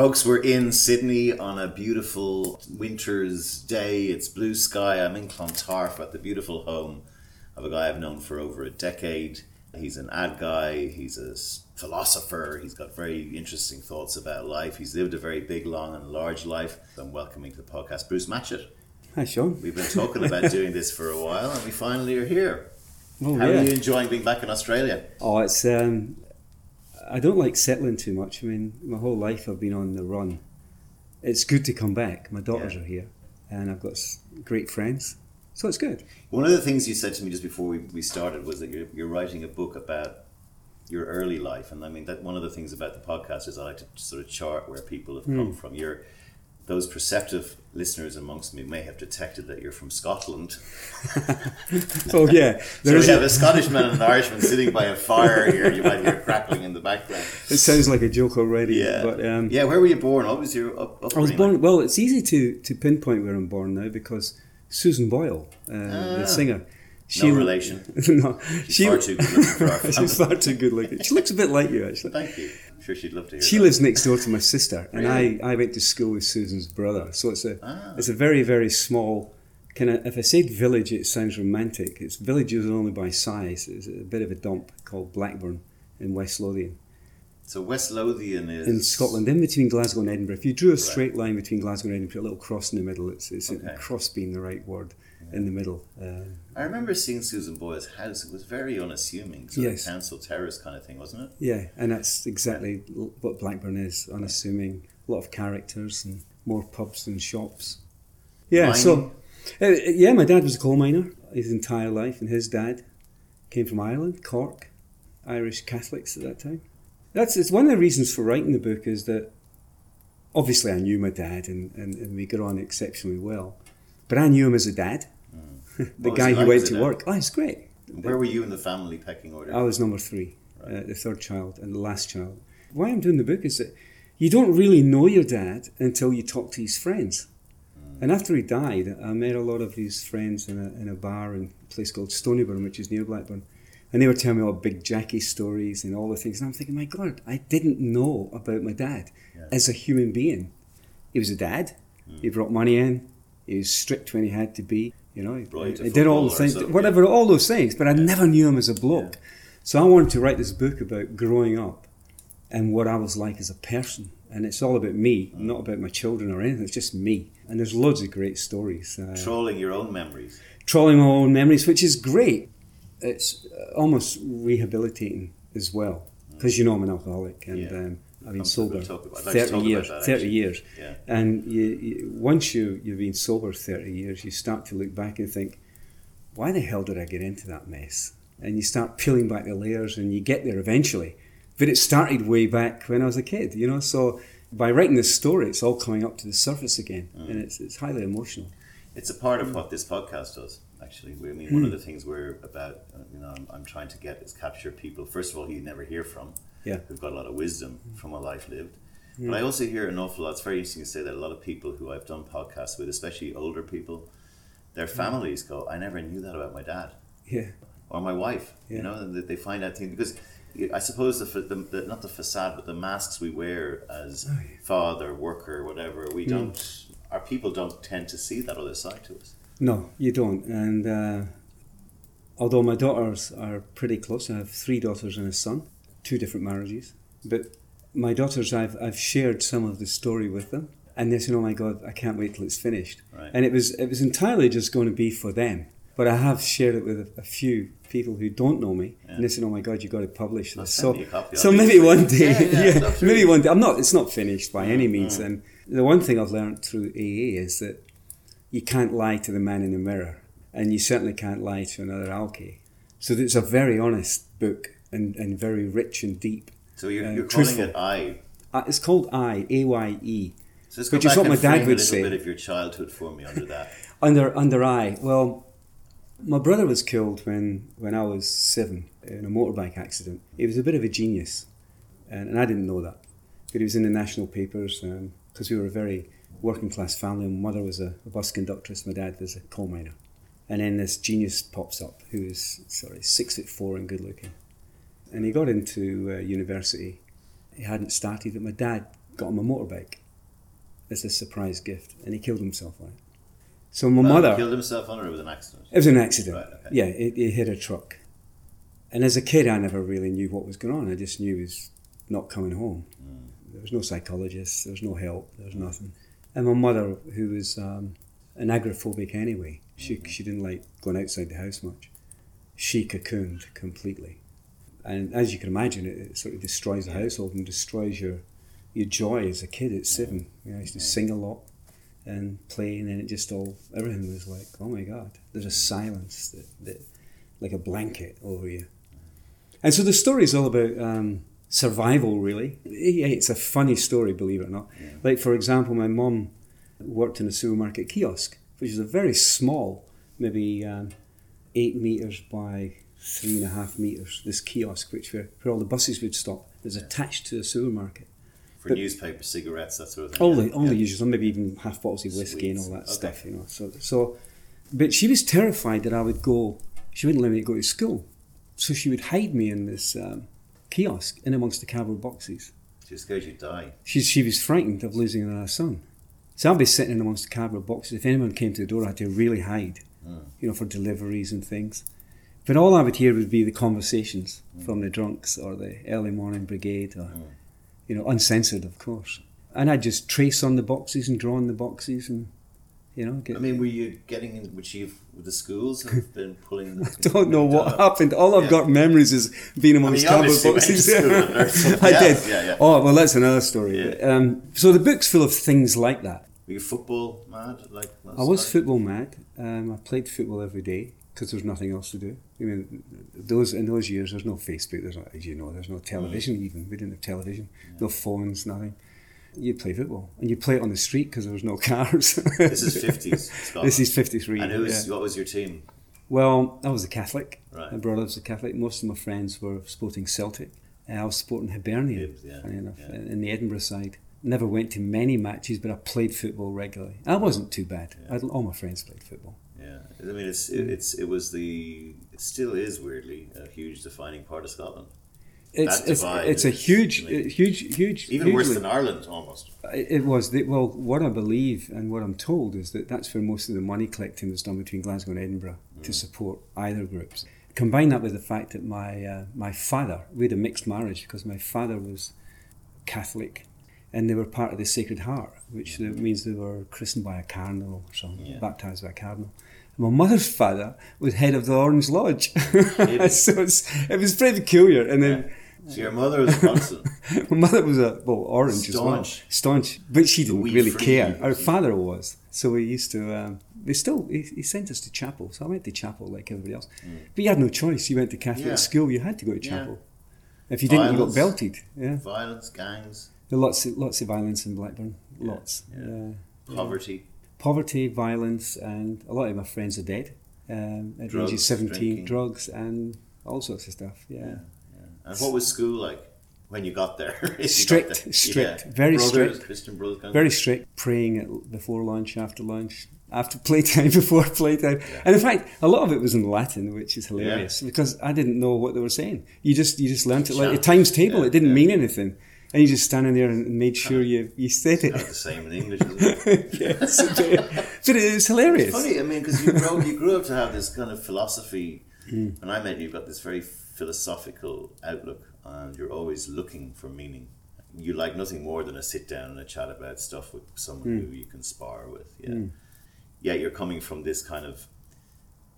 Folks, we're in Sydney on a beautiful winter's day. It's blue sky. I'm in Clontarf at the beautiful home of a guy I've known for over a decade. He's an ad guy, he's a philosopher, he's got very interesting thoughts about life. He's lived a very big, long, and large life. I'm welcoming to the podcast Bruce Matchett. Hi, Sean. We've been talking about doing this for a while, and we finally are here. Oh, How yeah. are you enjoying being back in Australia? Oh, it's. Um, I don't like settling too much. I mean, my whole life I've been on the run. It's good to come back. My daughters Yeah. are here, and I've got great friends, so it's good. One of the things you said to me just before we, we started was that you're, you're writing a book about your early life, and I mean that one of the things about the podcast is I like to sort of chart where people have come hmm. from. You're those perceptive listeners amongst me may have detected that you're from Scotland. Oh yeah, So there we is. have a, a Scottishman and an Irishman sitting by a fire here. You might hear crackling in the background. it sounds like a joke already. Yeah, but um, yeah. Where were you born? What was your up, I was born. Well, it's easy to to pinpoint where I'm born now because Susan Boyle, uh, Ah. the singer, No relation. no, She's she far too good looking for our family. she's far too good looking. She looks a bit like you actually. Thank you. Sure she'd love to hear. She that. lives next door to my sister, and Really? I, I went to school with Susan's brother. So it's a Ah. it's a very very small kind of. If I said village, it sounds romantic. It's villages only by size. It's a bit of a dump called Blackburn in West Lothian So West Lothian is in Scotland, in between Glasgow and Edinburgh. If you drew a Right. straight line between Glasgow and Edinburgh, a little cross in the middle. It's, it's Okay. cross being the right word in the middle. Uh, I remember seeing Susan Boyle's house. It was very unassuming, sort Yes. of council terrace kind of thing, wasn't it? yeah, and that's exactly what Blackburn is. Unassuming, a lot of characters and more pubs than shops. Yeah, Mining? so uh, yeah, my dad was a coal miner his entire life, and his dad came from Ireland, Cork, Irish Catholics at that time. That's it's one of the reasons for writing the book is that obviously I knew my dad and, and, and we got on exceptionally well, but I knew him as a dad, the Mm. Guy who went to work. Oh, it's great. Where were you in the family pecking order? I was number three, uh, the third child and the last child. Why I'm doing the book is that you don't really know your dad until you talk to his friends. And after he died, I met a lot of his friends in a, in a bar in a place called Stoneyburn, which is near Blackburn. And they were telling me all Big Jackie stories and all the things. And I'm thinking, my God, I didn't know about my dad Yeah. as a human being. He was a dad. He brought money in. He was strict when he had to be. You know, he, you he did all the things, whatever, all those things. But I never knew him as a bloke. So I wanted to write this book about growing up and what I was like as a person. And it's all about me, not about my children or anything. It's just me. And there's loads of great stories. Uh, Trolling your own memories. trolling my own memories, which is great. It's uh, almost rehabilitating as well. Because you know I'm an alcoholic and Yeah. um, I've been sober talk about- I'd like to 30 about years. 30 years. Yeah. And you, you, once you, you've been sober 30 years, you start to look back and think, why the hell did I get into that mess? And you start peeling back the layers and you get there eventually. But it started way back when I was a kid, you know? So by writing this story, it's all coming up to the surface again. Mm. And it's, it's highly emotional. It's a part of what this podcast does. Actually, we, I mean, one of the things we're about, uh, you know, I'm, I'm trying to get is capture people. First of all, who you never hear from, Yeah. who've got a lot of wisdom from a life lived. But I also hear an awful lot. It's very interesting to say that a lot of people who I've done podcasts with, especially older people, their families go, "I never knew that about my dad." Yeah. or my wife. You know, that they find out things because I suppose the, the, the not the facade, but the masks we wear as Oh, father, worker, whatever. We don't. Our people don't tend to see that other side to us. No, you don't. And uh, although my daughters are pretty close, I have three daughters and a son, two different marriages. But my daughters, I've, I've shared some of the story with them. And they said, oh my God, I can't wait till it's finished. Right. And it was, it was entirely just going to be for them. But I have shared it with a, a few people who don't know me. And they said, oh my God, you've got to publish this. So, copy, so maybe one day, Yeah, yeah, yeah, maybe one day. I'm not, it's not finished by any means. Mm. And the one thing I've learned through AA is that you can't lie to the man in the mirror, and you certainly can't lie to another alky. So it's a very honest book and, and very rich and deep. So you're, Uh, you're calling truthful. it I. Uh, it's called I, A Y E. So Which is what my dad would a little say. bit of your childhood for me under that. Under under I. Well, my brother was killed when, when I was seven in a motorbike accident. He was a bit of a genius, and, and I didn't know that. But he was in the national papers because we were a very working class family. My mother was a, a bus conductress, my dad was a coal miner. And then this genius pops up who is sorry six foot four and good looking, and he got into uh, university. He hadn't started, but my dad got him a motorbike as a surprise gift, and he killed himself on it. So my Well, he mother, killed himself on it or it was an accident? it was an accident. Right, okay. Yeah, it, it hit a truck. And as a kid, I never really knew what was going on. I just knew he was not coming home. Mm. There was no psychologist, there was no help, there was nothing. And my mother, who was um, an agoraphobic anyway, she, Mm-hmm. she didn't like going outside the house much. She cocooned completely. And as you can imagine, it, it sort of destroys the household and destroys your your joy as a kid at seven. You know, I used to sing a lot and play, and then it just all, everything was like, oh my God, there's a silence that, that like a blanket over you. And so the story is all about um, survival, really. Yeah, It's a funny story, believe it or not. Like, for example, my mum worked in a supermarket kiosk, which is a very small, maybe um, eight metres by three and a half metres, this kiosk, which where, where all the buses would stop, was attached to a supermarket. For But- newspapers, cigarettes, that sort of thing. All yeah. the all yeah. the maybe even half bottles of whiskey and all that Sweets. stuff, you know. So so, but she was terrified that I would go. She wouldn't let me go to school, so she would hide me in this um, kiosk in amongst the cardboard boxes. She was scared you'd die. She she was frightened of losing her son. So I'd be sitting in amongst the cardboard boxes. If anyone came to the door, I had to really hide, Mm. you know, for deliveries and things. But all I would hear would be the conversations from the drunks or the early morning brigade, or Mm. you know, uncensored, of course. And I'd just trace on the boxes and draw on the boxes, and you know, get. I mean, were you getting in, would you, would the schools have been pulling the, I don't know what happened. All I've Yeah. got memories is being amongst cardboard obviously went boxes. school and learned something I did. Yeah, yeah. Oh well, that's another story. But, um, so the book's full of things like that. Were you football mad? Like I was football mad. Um, I played football every day because there's nothing else to do. I mean, those in those years, there's no Facebook. There's no, as you know, there's no television. Even we didn't have television, no phones, nothing. You play football and you play it on the street because there was no cars. This is 50s This is fifty three. And who was, what was your team? Well, I was a Catholic. Right. My brother was a Catholic. Most of my friends were sporting Celtic. I was sporting Hibernian, Hibs, yeah, funny enough, yeah. in the Edinburgh side. Never went to many matches, but I played football regularly. I wasn't too bad. All my friends played football. Yeah, I mean, it's it, it's it was the it still is weirdly a huge defining part of Scotland. It's That it's, divide it's a huge, I mean, huge, huge. Even worse hugely- than Ireland, almost. It was the, well. What I believe and what I'm told is that that's where most of the money collecting was done between Glasgow and Edinburgh to support either groups. Combine that with the fact that my uh, my father we had a mixed marriage because my father was Catholic, and they were part of the Sacred Heart, which the- means they were christened by a cardinal or something, Yeah. baptized by a cardinal. My mother's father was head of the Orange Lodge, so it's, it was pretty peculiar. And then. So your mother was a Protestant. My mother was a well orange as well, Staunch. staunch, but she didn't really free care. Our father was, so we used to. Um, they still he, he sent us to chapel, so I went to chapel like everybody else. But you had no choice. You went to Catholic Mm. Yeah. school, you had to go to Yeah. chapel. If you didn't, you got belted. Yeah, Violence, gangs, there lots of, lots of violence in Blackburn. Yeah, Lots. yeah. Yeah. poverty. Poverty, violence, and a lot of my friends are dead. Um, at the age of Drugs, seventeen, drinking. drugs and all sorts of stuff. Yeah. And what was school like when you got there? You got Strict, there? strict, very brothers, strict. Christian brothers. very strict praying at, before lunch, after lunch, after playtime, before playtime. And in fact, a lot of it was in Latin, which is hilarious because I didn't know what they were saying. You just you just learnt it like a times table. Yeah, it didn't yeah. mean anything, and you just standing there and made sure you you said it. Not the same in English, is it? yes, but it was hilarious. Funny, I mean, because you grew, you grew up to have this kind of philosophy. Hmm. When I met you, you've got this very philosophical outlook, and you're always looking for meaning. You like nothing more than a sit down and a chat about stuff with someone Hmm. who you can spar with. Yeah, yeah. You're coming from this kind of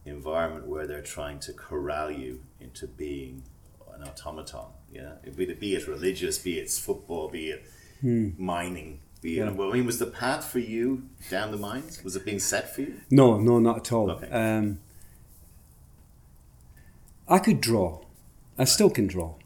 environment where they're trying to corral you into being an automaton. Yeah, be it, be it religious, be it football, be it mining. Be it, Hmm. Yeah. well, I mean, was the path for you down the mines? Was it being set for you? No, no, not at all. Okay. Um, I could draw. I still can draw.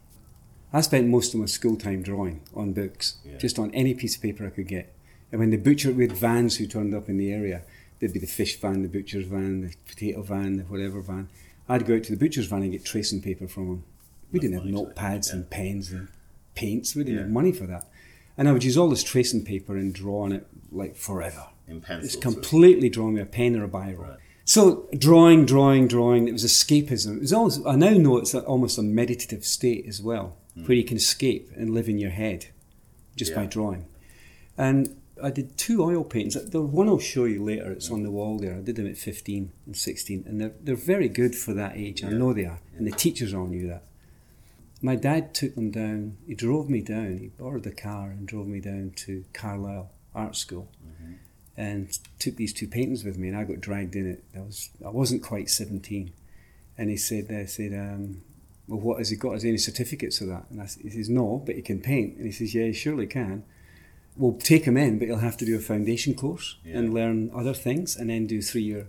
I spent most of my school time drawing on books, Yeah. just on any piece of paper I could get. And when the butcher, we had vans who turned up in the area. There'd be the fish van, the butcher's van, the potato van, the whatever van. I'd go out to the butcher's van and get tracing paper from him. We didn't have money to it, notepads and pens and paints. We didn't Yeah. have money for that. And I would use all this tracing paper and draw on it like forever. In pencil. It's completely drawing with a pen or a biro. Right. So drawing, drawing, drawing. It was escapism. It was always. I now know it's almost a meditative state as well, where you can escape and live in your head just by Hmm. Drawing. And I did two oil paintings. The one I'll show you later, it's on the wall there. I did them at 15 and 16, and they're, they're very good for that age. I know they are, and the teachers all knew that. My dad took them down, he drove me down, he borrowed the car and drove me down to Carlisle Art School and took these two paintings with me, and I got dragged in it. I, was, I wasn't quite 17. And he said, I said, um, well, what has he got? Has he any certificates of that? And I, he says, no, but he can paint. And he says, yeah, he surely can. We'll take him in, but he'll have to do a foundation course Yeah. and learn other things and then do three-year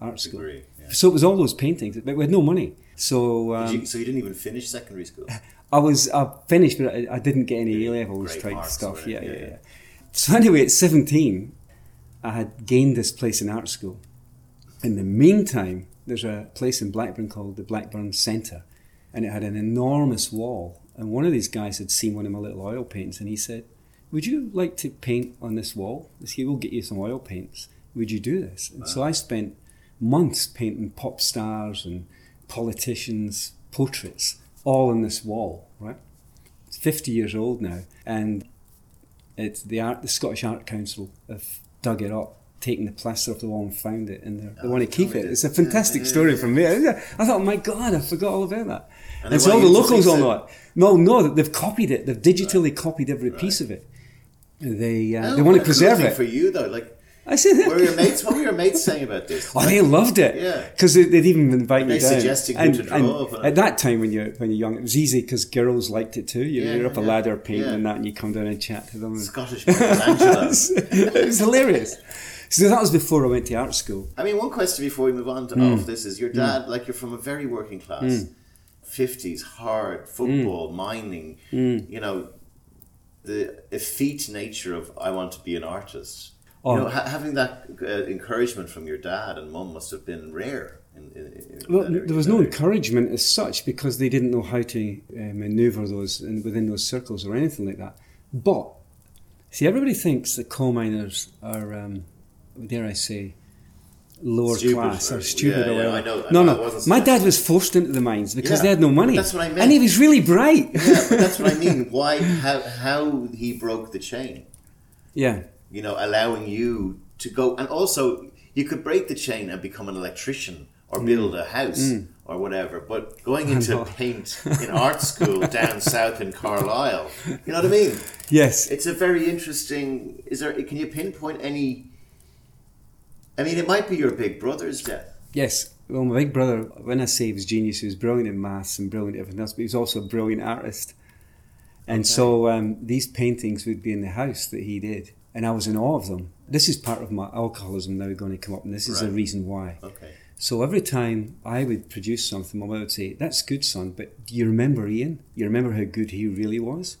art school. Degree, yeah. So it was all those paintings, but we had no money. So um, you, so you didn't even finish secondary school? I was I finished, but I, I didn't get any A levels Great type stuff. Yeah, yeah, Yeah, yeah. So anyway, at seventeen, I had gained this place in art school. In the meantime, there's a place in Blackburn called the Blackburn Centre, and it had an enormous wall. And one of these guys had seen one of my little oil paints, and he said, "Would you like to paint on this wall? He we'll get you some oil paints. Would you do this?" And so I spent months painting pop stars and politicians' portraits all on this wall. Right, it's 50 years old now, and it's the art. The Scottish Art Council have dug it up, taken the plaster off the wall and found it, and they Oh, want to keep it. It's a fantastic Yeah, yeah, story yeah. from me. I thought, my God, I forgot all about that. And And, so all the locals all know it. No, no, they've copied it. They've digitally copied every piece of it. They uh, Oh, they want to preserve it. for you though. Like, I said, what were your mates? What were your mates saying about this? Oh, they loved it. Yeah. because they, they'd even invite me They down. suggested you to draw and at that time, when you're when you're young, it was easy because girls liked it too. You, Yeah, you're up a ladder painting yeah. and that, and you come down and chat to them. Scottish Michelangelo. it was hilarious. So that was before I went to art school. I mean, one question before we move on to Mm. off this is your dad, like you're from a very working class, 50s, hard, football, Mm. mining, you know, the effete nature of I want to be an artist. Oh. You know, ha- having that uh, encouragement from your dad and mum must have been rare. In, in, in Well, there was no encouragement as such because they didn't know how to uh, maneuver those in, within those circles or anything like that. But see, everybody thinks that coal miners are, um, dare I say, lower Stupid class or- stupid yeah, or yeah, whatever. I know. No, no. My dad was forced into the mines because Yeah, they had no money, that's what I and he was really bright. Yeah, but that's what I mean. Why? How? How he broke the chain? yeah. You know, allowing you to go, and also you could break the chain and become an electrician or build a house or whatever. But going into paint in art school down south in Carlisle, you know what I mean? Yes. It's a very interesting. Is there? Can you pinpoint any? I mean, it might be your big brother's death. Yes. Well, my big brother, when I say he was genius, he was brilliant in maths and brilliant at everything else, but he was also a brilliant artist. And so um, these paintings would be in the house that he did, and I was in awe of them. This is part of my alcoholism now going to come up, and this is the reason why. Okay. So every time I would produce something, my mother would say, "That's good, son, but do you remember Ian? You remember how good he really was?"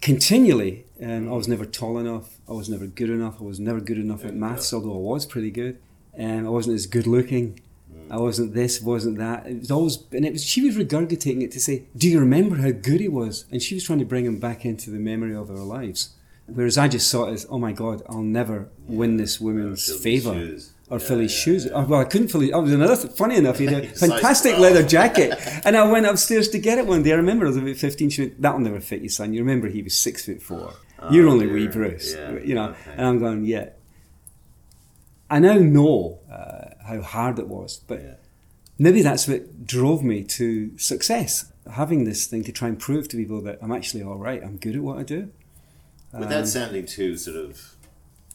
Continually, um, I was never tall enough. I was never good enough. I was never good enough at maths, although I was pretty good. Um, I wasn't as good looking. I wasn't this, wasn't that. It was always, and it was. She was regurgitating it to say, "Do you remember how good he was?" And she was trying to bring him back into the memory of our lives. Whereas I just saw it as, "Oh my God, I'll never win this woman's shoes. or Yeah, fill his yeah, shoes. yeah. Oh, well, I couldn't. I was another. Th- funny enough, he had a fantastic 12. leather jacket, and I went upstairs to get it one day. I remember I was about fifteen. She went, "That'll never fit you, son. You remember he was six foot four. You're Oh, only wee Bruce, you know." okay. And I'm going, "Yeah." I now know uh, how hard it was, but maybe that's what drove me to success. Having this thing to try and prove to people that I'm actually all right. I'm good at what I do. Without Um, sounding too sort of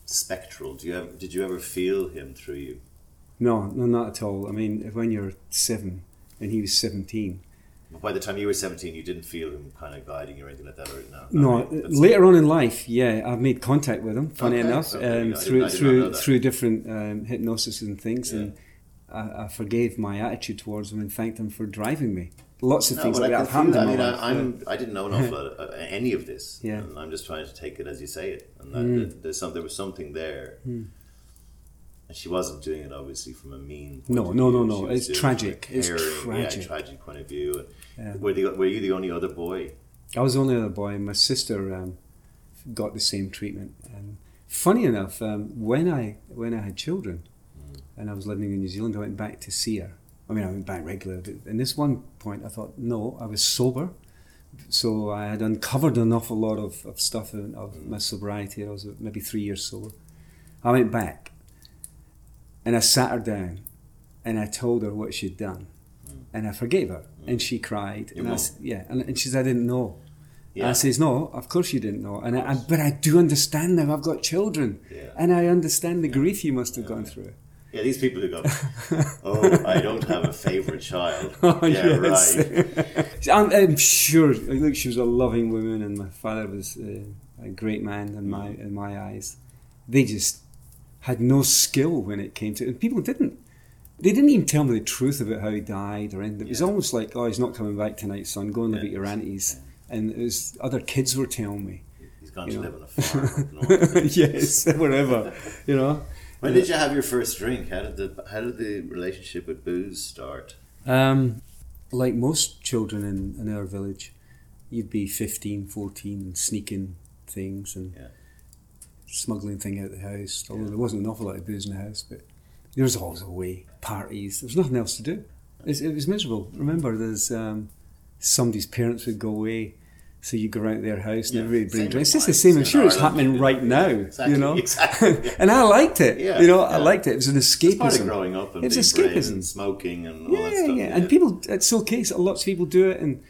spectral, do you ever, did you ever feel him through you? No, no, not at all. I mean, when you're seven and he was seventeen. By the time you were 17, you didn't feel him kind of guiding you or anything like that, or no? No, really. That's- later on in life, yeah, I've made contact with him. Funny Okay, enough, okay, um, through I did not know through through different um, hypnosis and things, Yeah. and I, I forgave my attitude towards him and thanked him for driving me. Lots of No, things like that have happened I mean, I. I'm, I didn't know enough of uh, any of this. Yeah. And I'm just trying to take it as you say it. And that, Mm. there's some, there was something there. And she wasn't doing it, obviously, from a mean point No, of no, view. no, no. Was It's tragic. It's tragic. Yeah, tragic point of view. Yeah. Were, the, were you the only other boy? I was the only other boy, my sister um, got the same treatment. And funny enough, um, when I when I had children, and I was living in New Zealand, I went back to see her. I mean, I went back regularly, but in this one point, I thought, no, I was sober, So I had uncovered an awful lot of, of stuff of, of my sobriety. I was maybe three years sober. I went back and I sat her down and I told her what she'd done. And I forgave her. And she cried. And I, mum? s- yeah. And, and she said, I didn't know. Yeah. I says, no, of course you didn't know. And I, I, but I do understand now. I've got children. Yeah. And I understand the grief you must have gone through. Yeah, these people who go, oh, I don't have a favorite child. Oh, yeah, yes. right. I'm, I'm sure. Look, she was a loving woman, and my father was uh, a great man in my in my eyes. They just had no skill when it came to, and people didn't. They didn't even tell me the truth about how he died or anything. It was almost like, "Oh, he's not coming back tonight, son. Go and live Yeah. at your auntie's." And it was other kids were telling me, He's gone You to know. live on a farm. "Yes, whatever," you know. When did you have your first drink? How did the how did the relationship with booze start? Um, like most children in, in our village, you'd be 15, 14 and sneaking things and Yeah. smuggling things out of the house. Although Yeah. there wasn't an awful lot of booze in the house, but there was always a way. Parties. There was nothing else to do. It was, it was miserable. Remember, there's um, somebody's parents would go away. So you go out their house and Yeah, everybody bring same drinks. It's the same. I'm sure it's happening right now. exactly, you know, exactly, and I liked it. Yeah, you know, I liked it. It was an It's part of growing up and It was escapism. and smoking and all Yeah, that stuff. yeah, and people, it's okay. So lots of people do it, and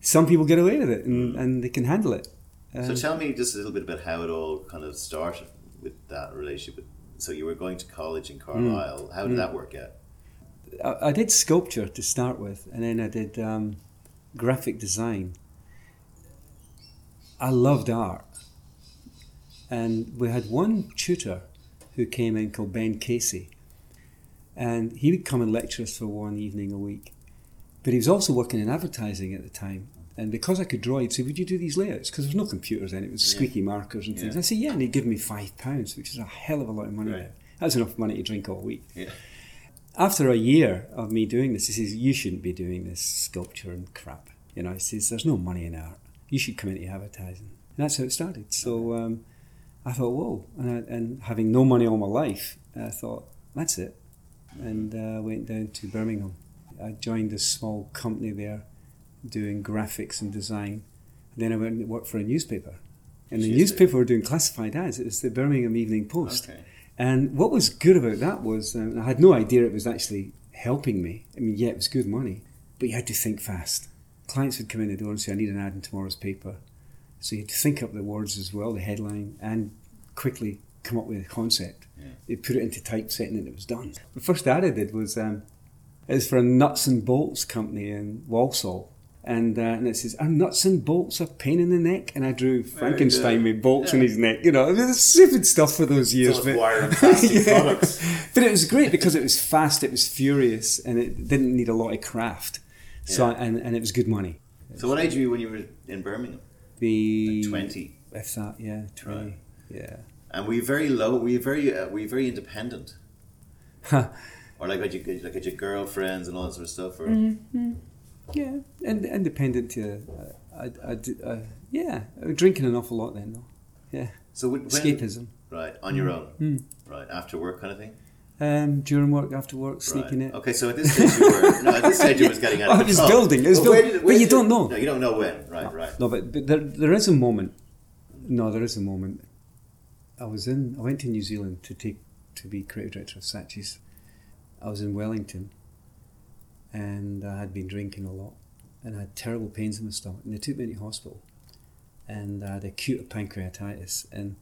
some people get away with it, and, and they can handle it. So Um, tell me just a little bit about how it all kind of started with that relationship. So you were going to college in Carlisle. How did that work out? I, I did sculpture to start with, and then I did um, graphic design. I loved art, and we had one tutor who came in called Ben Casey, and he would come and lecture us for one evening a week. But he was also working in advertising at the time. And because I could draw, he'd say, Would you do these layouts? Because there was no computers then, it was Yeah. squeaky markers and things. Yeah. I said, Yeah, and he'd give me five pounds, which is a hell of a lot of money. Right. That was enough money to drink all week. Yeah. After a year of me doing this, he says, You shouldn't be doing this sculpture and crap. You know, he says, There's no money in art. You should come into advertising. And that's how it started. So um, I thought, Whoa. And, I, and having no money all my life, I thought, That's it. And uh, went down to Birmingham. I joined a small company there doing graphics and design. then I went and worked for a newspaper. And the newspaper were doing classified ads. It was the Birmingham Evening Post. Okay. And what was good about that was um, I had no idea it was actually helping me. I mean, yeah, it was good money, but you had to think fast. Clients would come in the door and say, I need an ad in tomorrow's paper. So you had to think up the words as well, the headline, and quickly come up with a concept. Yeah. You put it into typesetting and it was done. The first ad I did was um, it was for a nuts and bolts company in Walsall. And, uh, and it says, Are nuts and bolts a pain in the neck? And I drew Frankenstein with bolts in his neck. You know, it was stupid stuff for those years. But- Yeah. But it was great because it was fast, it was furious, and it didn't need a lot of craft. So Yeah. and, and it was good money. So what age were you when you were in Birmingham? The Like Twenty. if that, yeah, twenty, Right. yeah. And were you very low? Were you very? Uh, were you very independent? Or like had you like had your girlfriends and all that sort of stuff? Or Mm-hmm. Yeah, and independent uh, I, I, did- uh, yeah, I was drinking an awful lot then though. Yeah, so when, when- escapism. right on your own, Mm. right after work kind of thing. Um, during work, after work, sneaking right. it. Okay, so at this stage you were no. At this stage you was getting out. Oh, of it was building, it was But where building. did- But you did- don't know. No, you don't know when. Right, right. No, but, but there, there is a moment. No, there is a moment. I was in. I went to New Zealand to take to be creative director of Saatchi's. I was in Wellington, and I had been drinking a lot, and I had terrible pains in my stomach, and they took me to hospital, and I had acute pancreatitis, and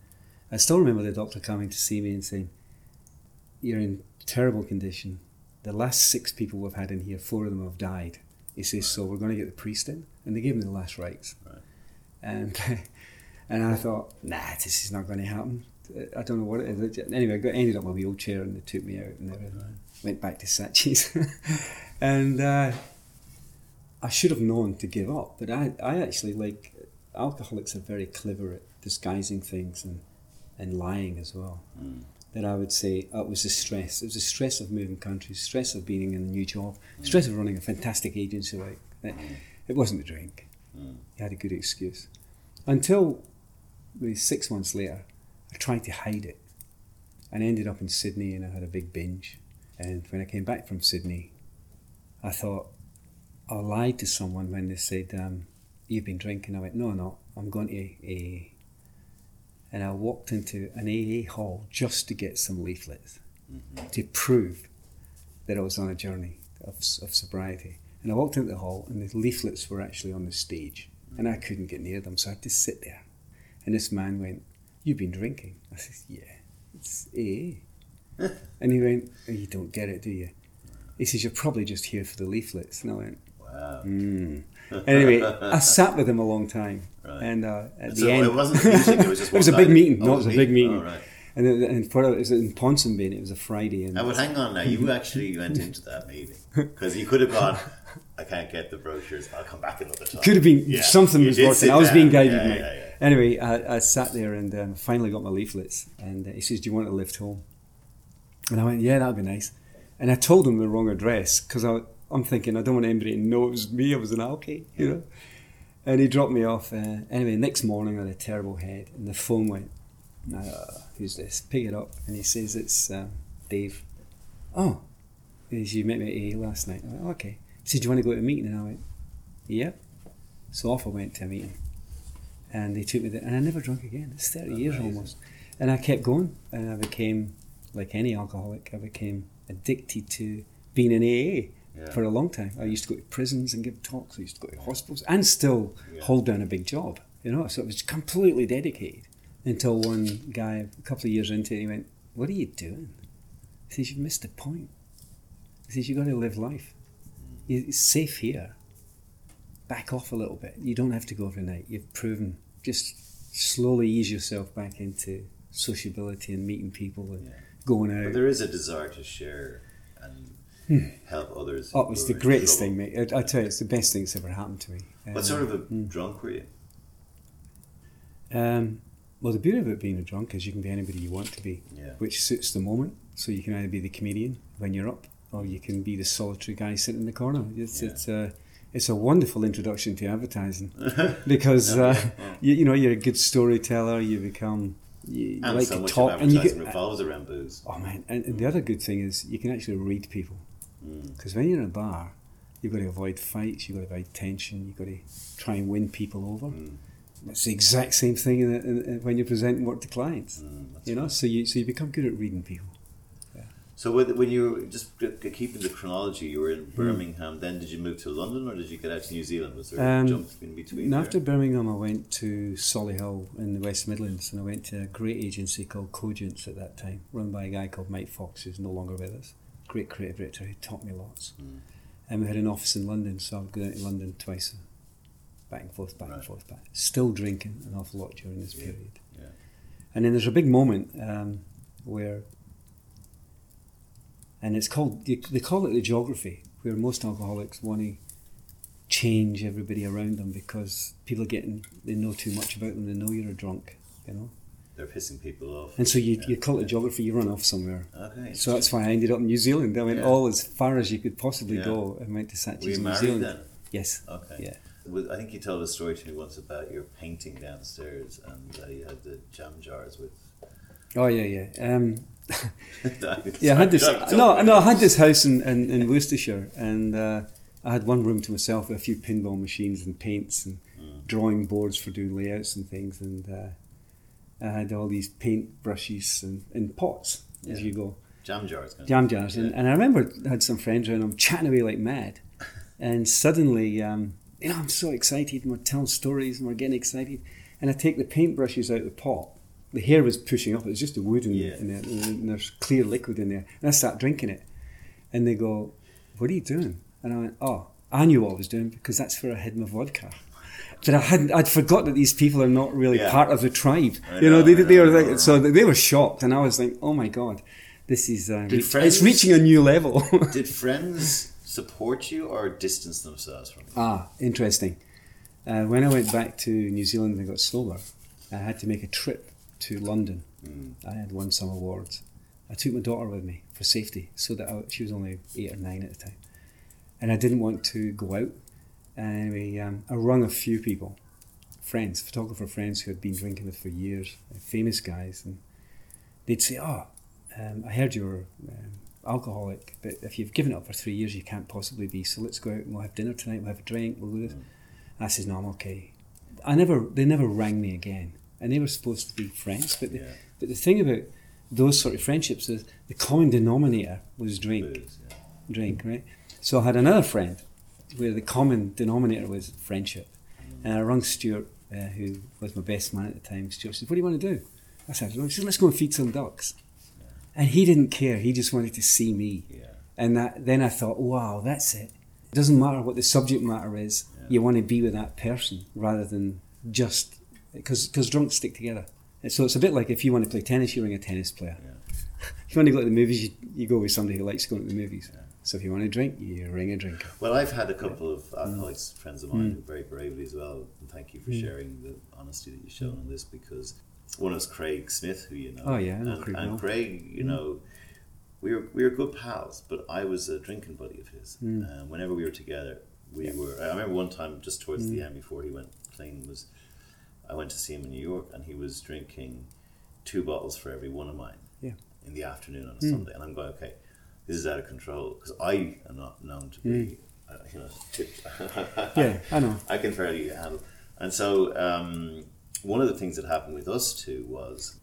I still remember the doctor coming to see me and saying, "You're in terrible condition. The last six people we've had in here, four of them have died." He says, "So we're going to get the priest in," and they gave me the last rites. Right. And and I thought, nah, this is not going to happen. I don't know what it is. Anyway, I got, ended up in a wheelchair and they took me out and everything. Went back to Saatchi's, and uh, I should have known to give up, but I, I actually like alcoholics are very clever at disguising things and, and lying as well. Mm. That I would say oh, it was the stress. It was the stress of moving countries, stress of being in a new job, stress of running a fantastic agency. Like it, it wasn't the drink. Mm. He had a good excuse. Until maybe six months later, I tried to hide it and ended up in Sydney and I had a big binge. And when I came back from Sydney, I thought, I lied to someone when they said, um, you've been drinking. I went, no, no, I'm going to AA. And I walked into an AA hall just to get some leaflets Mm-hmm. to prove that I was on a journey of, of sobriety. And I walked into the hall, and the leaflets were actually on the stage, and I couldn't get near them, so I had to sit there. And this man went, "You've been drinking?" I said, "Yeah, it's AA." and he went, oh, "You don't get it, do you?" He says, "You're probably just here for the leaflets." And I went, Wow. "Hmm." Anyway, I sat with him a long time, Right. and uh, at So the end, it wasn't a meeting, it was just It was a big meeting. Oh, No, it was a big meeting. Oh, right. and, then- and for, it was in Ponsonby, and it was a Friday, and I would hang on now. You actually went into that meeting because you could have gone. I can't get the brochures. I'll come back another time. Could have been Yeah. something You was working. I was being guided. Yeah, yeah. Anyway, I, I sat there and um, finally got my leaflets, and uh, he says, "Do you want to lift home?" And I went, "Yeah, that'd be nice." And I told him the wrong address because I'm thinking I don't want anybody to know it was me. I was an alky, you know. And he dropped me off. Uh, anyway, next morning I had a terrible head, and the phone went. Uh, who's this? Pick it up, and he says it's uh, Dave. Oh, he says, you met me at AA last night. I went, okay. He said, Do you want to go to a meeting? And I went, Yep. So off I went to a meeting. And they took me there, and I never drank again. It's 30 years almost. And I kept going, and I became, like any alcoholic, I became addicted to being in AA Yeah. for a long time. I used to go to prisons and give talks, I used to go to hospitals, and still Yeah. hold down a big job, you know. So it was completely dedicated until one guy, a couple of years into it, he went, What are you doing? He says, You've missed the point. He says, You've got to live life. It's safe here. Back off a little bit. You don't have to go every night. You've proven. Just slowly ease yourself back into sociability and meeting people and Yeah. going But out. there is a desire to share and help others. Oh, was the greatest trouble. thing, mate. I, I tell you, it's the best thing that's ever happened to me. What Um, sort of a drunk were you? Um, well, the beauty of it being a drunk is you can be anybody you want to be, Yeah. which suits the moment. So you can either be the comedian when you're up, or you can be the solitary guy sitting in the corner. It's Yeah. it's a it's a wonderful introduction to advertising because uh, you, you know you're a good storyteller. You become you And like so to much talk, of and you get, revolves around booze. oh man. And, and the other good thing is you can actually read people Mm. because when you're in a bar, you've got to avoid fights. You've got to avoid tension. You've got to try and win people over. Mm. It's the exact same thing in, in, when you're presenting work to clients. Mm, You know, right. so you so you become good at reading people. So when, when you were just keeping the chronology, you were Hmm. in Birmingham. Then did you move to London or did you get out to New Zealand? Was there Um, a jump in between? After Birmingham, I went to Solihull in the West Midlands, and I went to a great agency called Cogents at that time, run by a guy called Mike Fox, who's no longer with us. Great creative director who taught me lots. Mm. And we had an office in London, so I would go down to London twice, back and forth, back and forth, back. Still drinking an awful lot during this Yeah, period. yeah. And then there's a big moment um, where, and it's called, they call it the geography, where most alcoholics want to change everybody around them because people are getting, they know too much about them, they know you're a drunk, you know. They're pissing people off. And so you, Yeah, you call it yeah. geography, you run off somewhere. Okay. So that's why I ended up in New Zealand. I went Yeah. all as far as you could possibly Yeah. go and went to Were you New married Zealand. then? Yes. Okay. Yeah. Well, I think you told a story to me once about your painting downstairs and uh, you had the jam jars with. Oh yeah, yeah. Um, Yeah, I had this. No, no, I had this house in, in, in Worcestershire, and uh, I had one room to myself with a few pinball machines and paints and Mm. drawing boards for doing layouts and things, and uh, I had all these paint brushes and, and pots as you go, Jam jars. kind of- jam jars, and, Yeah. and I remember I had some friends around. I'm chatting away like mad, and suddenly, um, you know, I'm so excited, and we're telling stories, and we're getting excited, and I take the paint brushes out of the pot. The hair was pushing up. It was just the wood in, Yeah. in there, and there's clear liquid in there. And I start drinking it, and they go, "What are you doing?" And I went, "Oh, I knew what I was doing because that's where I hid my vodka." But I hadn't. I'd forgot that these people are not really Yeah. part of the tribe. You know, know, they, I they know, were like, so they were shocked, and I was like, "Oh my god, this is uh, Did reach- friends- it's reaching a new level." Did friends support you or distance themselves from you? Ah, interesting. Uh, when I went back to New Zealand and I got sober, I had to make a trip to London. Mm. I had won some awards. I took my daughter with me for safety, so that I, she was only eight or nine at the time, and I didn't want to go out. Anyway, um, I rung a few people, friends, photographer friends who had been drinking it for years, uh, famous guys, and they'd say, "Oh, um, I heard you're um, alcoholic, but if you've given it up for three years, you can't possibly be. So let's go out and we'll have dinner tonight. We'll have a drink. We'll do this." I said, no, I'm okay. I never, they never rang me again. And they were supposed to be friends. But, the, Yeah. but the thing about those sort of friendships is the common denominator was drink Booze, yeah. drink, right? So I had another friend where the common denominator was friendship. And I rang Stuart, uh, who was my best man at the time. Stuart said, What do you want to do? I said, "Well," he said, Let's go and feed some ducks. And he didn't care, he just wanted to see me. Yeah. And that, then I thought, Wow, that's it. It doesn't matter what the subject matter is, Yeah. you want to be with that person rather than just. Because drunks stick together. And so it's a bit like if you want to play tennis, you ring a tennis player. If you want to go to the movies, you, you go with somebody who likes going to the movies. Yeah. So if you want to drink, you ring a drinker. Well, I've had a couple of alcoholics, Mm. friends of mine, who very bravely as well. And thank you for sharing the honesty that you've shown on this because one was Craig Smith, who you know. Oh, yeah, and, Craig and. Mm. Craig, you know, we were we were good pals, but I was a drinking buddy of his. Mm. And whenever we were together, we were. I remember one time just towards Mm. the end before he went clean was, I went to see him in New York, and he was drinking two bottles for every one of mine. Yeah. In the afternoon on a Mm. Sunday, and I'm going okay. This is out of control because I am not known to be, uh, you know. Mm. Yeah, I know. I can fairly handle. And so um, one of the things that happened with us two was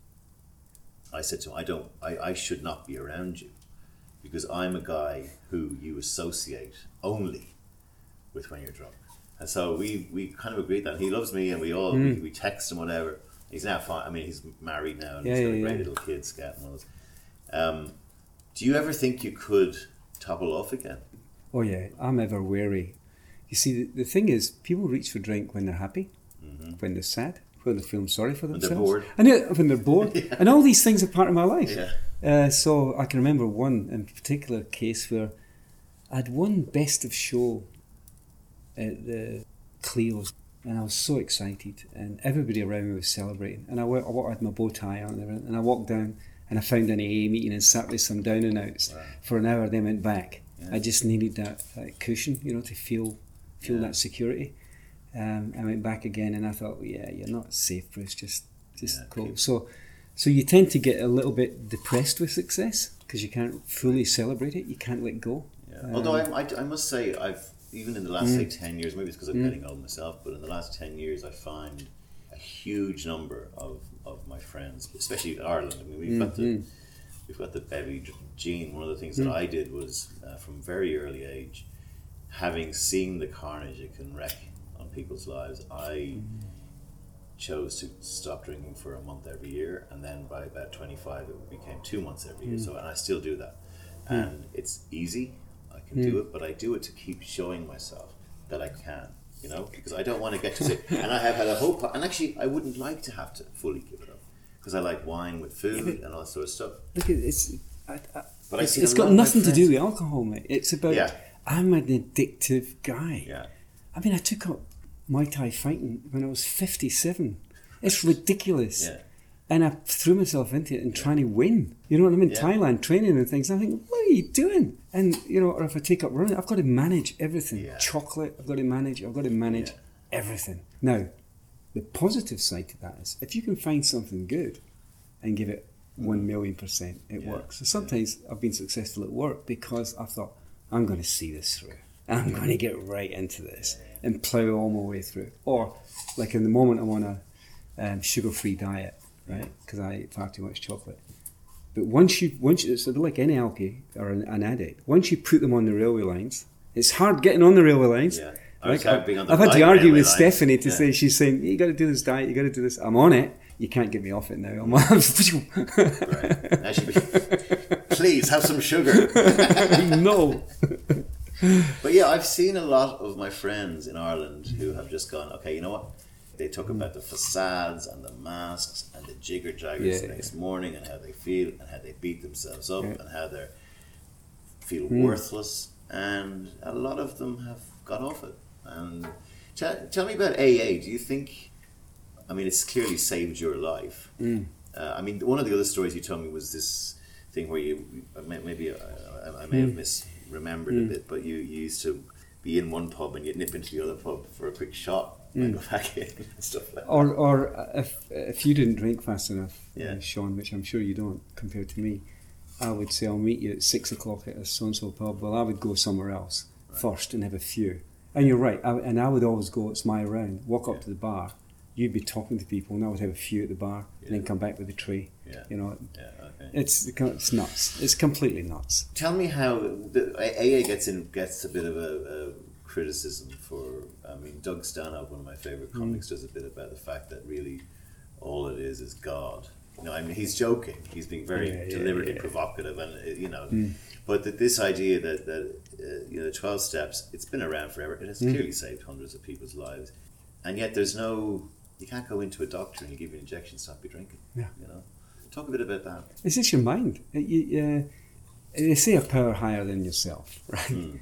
I said to him, I don't, I, I should not be around you because I'm a guy who you associate only with when you're drunk. And so we, we kind of agreed that he loves me and we all, we, we text and whatever. He's now fine. I mean, he's married now and Yeah, he's got yeah, a great yeah. little kid, Scat and all this. Um, do you ever think you could topple off again? Oh yeah, I'm ever wary. You see, the, the thing is, people reach for drink when they're happy, when they're sad, when they're feeling sorry for Mm-hmm. When themselves, they're bored. and yeah, when they're bored, and all these things are part of my life. Yeah. Uh, so I can remember one in particular case where I'd won best of show at the Clios, and I was so excited, and everybody around me was celebrating. And I, wa- I had my bow tie on, and I walked down, and I found an AA meeting and sat with some down and outs Wow. for an hour. Then went back. Yeah. I just needed that, that cushion, you know, to feel feel Yeah. that security. Um, I went back again, and I thought, well, yeah, you're not safe, Bruce. Just just Yeah, go. keep- So, so you tend to get a little bit depressed with success because you can't fully celebrate it. You can't let go. Yeah. Um, Although I, I, I must say, I've even in the last Mm. say ten years, maybe it's because I'm getting old myself, but in the last ten years, I find a huge number of, of my friends, especially in Ireland. I mean, we've got the Mhm. we've got the bevy gene. One of the things that mm. I did was uh, from very early age, having seen the carnage it can wreak on people's lives, I mm-hmm. chose to stop drinking for a month every year, and then by about twenty five, it became two months every year. Mm. So, and I still do that, mm. and it's easy. I can do it, but I do it to keep showing myself that I can. You know, because I don't want to get to it. and I have had a hope, and actually, I wouldn't like to have to fully give it up because I like wine with food and all that sort of stuff. Look, it's I, I, But I it's, see it's got lot of my nothing to do with alcohol, mate. It's about Yeah. I'm an addictive guy. Yeah, I mean, I took up Muay Thai fighting when I was 57. It's ridiculous. yeah, And I threw myself into it and trying to win. You know what I mean? Yeah. Thailand training and things. I think, what are you doing? And you know, or if I take up running, I've got to manage everything. Yeah. Chocolate, I've got to manage. I've got to manage Yeah. everything. Now, the positive side to that is if you can find something good and give it one million percent, it works. So sometimes I've been successful at work because I thought I'm going to see this through. I'm going to get right into this and plow all my way through. Or like in the moment I'm on a um, sugar-free diet, right? Because I eat far too much chocolate. But once you, once you, bit like any alky or an, an addict. Once you put them on the railway lines, it's hard getting on the railway lines. yeah. I Like, out being on the I've had to argue with line. Stephanie to Yeah. say she's saying you got to do this diet, you got to do this. I'm on it. You can't get me off it now. I'm on. Right. Now she'd be, please have some sugar. no. But yeah, I've seen a lot of my friends in Ireland who have just gone, okay, you know what? They talk about the facades and the masks and the jigger jaggers Yeah, the next morning and how they feel and how they beat themselves up Yeah. and how they feel Mm. worthless. And a lot of them have got off it. And tell, tell me about AA. Do you think, I mean, it's clearly saved your life. Mm. Uh, I mean, one of the other stories you told me was this thing where you, maybe I, I, I may have misremembered a bit, but you, you used to be in one pub and you'd nip into the other pub for a quick shot and go back in and stuff like that. Or, or if if you didn't drink fast enough, Yeah. uh, Sean, which I'm sure you don't compared to me, I would say I'll meet you at six o'clock at a so and so pub. Well, I would go somewhere else first and have a few, And you're right. I, and I would always go, it's my round, walk up to the bar. You'd be talking to people, and I would have a few at the bar, and then come back with a tray. Yeah. You know, Yeah. Okay. it's it's nuts. It's completely nuts. Tell me how the AA gets in gets a bit of a, a criticism for. I mean, Doug Stanhope, one of my Mm. favorite comics, does a bit about the fact that really all it is is God. You know, I mean he's joking. He's being very Yeah, yeah, deliberately yeah. Mm. provocative, and uh, you know, but that this idea that that uh, you know the twelve steps, it's been around forever. It has Mm. clearly saved hundreds of people's lives, and yet there's no. You can't go into a doctor and give you an injection, stop you drinking. Yeah. You know, talk a bit about that. It's just your mind. You- uh, they say a power higher than yourself, right?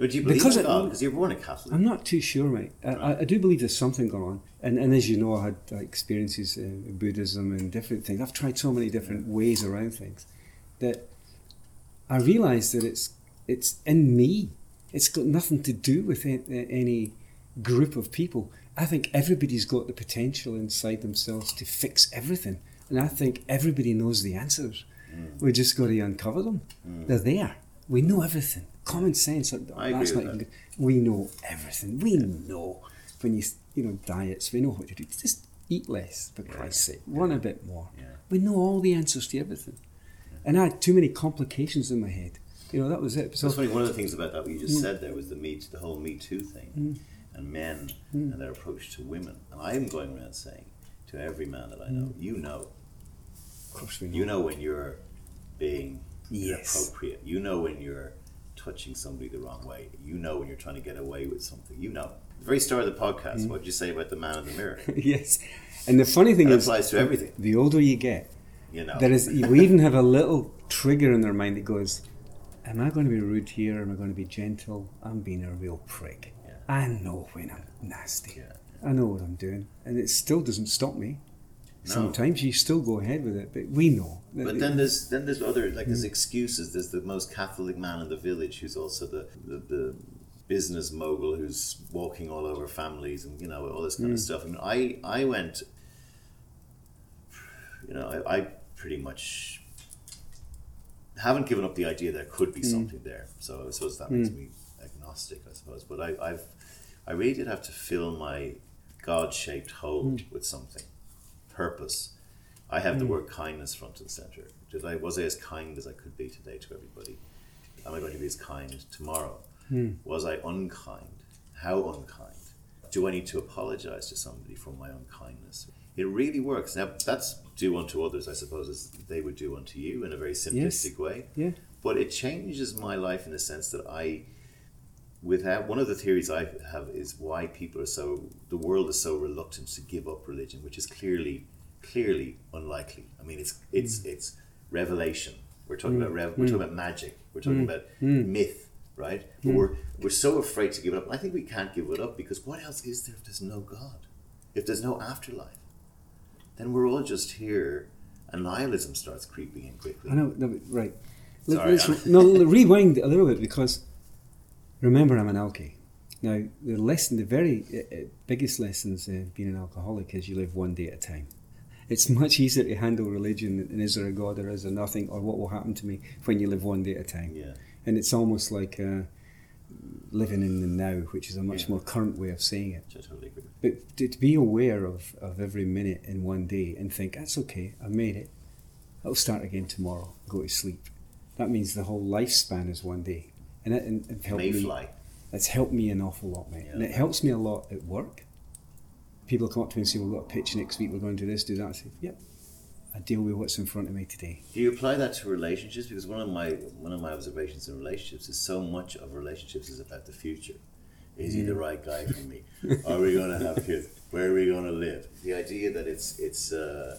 Would you believe Because in it- God? Because you're born a Catholic. I'm not too sure, mate. I, I, I do believe there's something going on. And, and as you know, I had uh, experiences uh, in Buddhism and different things. I've tried so many different ways around things that I realised that it's it's in me. It's got nothing to do with any group of people. I think everybody's got the potential inside themselves to fix everything. And I think everybody knows the answers. We just got to uncover them. They're there. We know everything. Common sense. I that's not that. even good. We know everything. We know when you you know diets. We know what to do. Just eat less for Christ's sake. Run a bit more. Yeah. We know all the answers to everything. And I had too many complications in my head. You know that was it. So it's funny. One of the things about that what you just mm. said there was the me, the whole Me Too thing, Mm. and men mm. and their approach to women. And I'm going around saying to every man that I know, mm. you know, of course we know. you know when you're being Yes. inappropriate. You know when you're touching somebody the wrong way. You know when you're trying to get away with something. You know. The very start of the podcast, Mm. what did you say about the man in the mirror? yes. And the funny thing That is, applies to everything. the older you get, You know. there is we even have a little trigger in their mind that goes, "Am I going to be rude here? Am I going to be gentle? I'm being a real prick. Yeah. I know when I'm nasty. Yeah. I know what I'm doing, and it still doesn't stop me. No. Sometimes you still go ahead with it, but we know. But then there's then there's other like Mm. there's excuses. There's the most Catholic man in the village who's also the, the, the business mogul who's walking all over families and you know all this Mm. kind of stuff. And I I went, you know, I, I pretty much haven't given up the idea there could Mm. be something there. So I suppose that makes me agnostic, I suppose. But I, I've I really did have to fill my God shaped hole Mm. with something, purpose. I have the hmm. word kindness front and center. Did I was I as kind as I could be today to everybody? Am I going to be as kind tomorrow? Hmm. Was I unkind? How unkind? Do I need to apologize to somebody for my unkindness? It really works. Now that's do unto others, I suppose, as they would do unto you in a very simplistic way. yeah. But it changes my life in the sense that I without one of the theories I have is why people are so the world is so reluctant to give up religion, which is clearly clearly unlikely. I mean, it's hmm. it's it's revelation. We're talking hmm. about rev- we're talking hmm. about magic. We're talking about myth, right? But we're we're so afraid to give it up. I think we can't give it up because what else is there if there's no God? If there's no afterlife, then we're all just here, and nihilism starts creeping in quickly. I know, no, right. Sorry, let's- no, rewind a little bit because remember I'm an alky. Now, the lesson, the very uh, uh, biggest lessons of being an alcoholic is you live one day at a time. It's much easier to handle religion and is there a God or is there nothing or what will happen to me when you live one day at a time. Yeah. And it's almost like uh, living in the now, which is a much Yeah. more current way of saying it. Totally. But to, to be aware of, of every minute in one day and think, that's okay, I made it. I'll start again tomorrow, go to sleep. That means the whole lifespan is one day. And it, and it helped me. It's helped me an awful lot, mate. And it helps me a lot at work. People come up to me and say, We've got a pitch next week, we're going to do this, do that. I say, Yep. I deal with what's in front of me today. Do you apply that to relationships? Because one of my one of my observations in relationships is so much of relationships is about the future. Is he the right guy for me? Are we going to have kids? Where are we going to live? The idea that it's it's uh,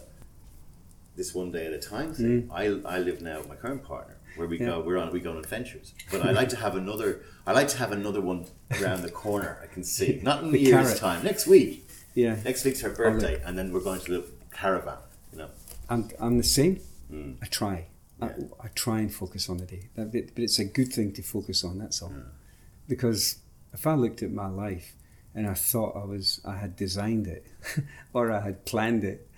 this one day at a time thing. I, I live now with my current partner where we Yeah. go we're on we go on adventures. But I like to have another I like to have another one around the corner. I can see not in a The year's carrot. time. Next week. Yeah. Next week's her birthday, and then we're going to the caravan. You know. I'm, I'm the same. Mm. I try. I, Yeah. I try and focus on the day. That bit- But it's a good thing to focus on, that's all. Because if I looked at my life and I thought I was I had designed it or I had planned it,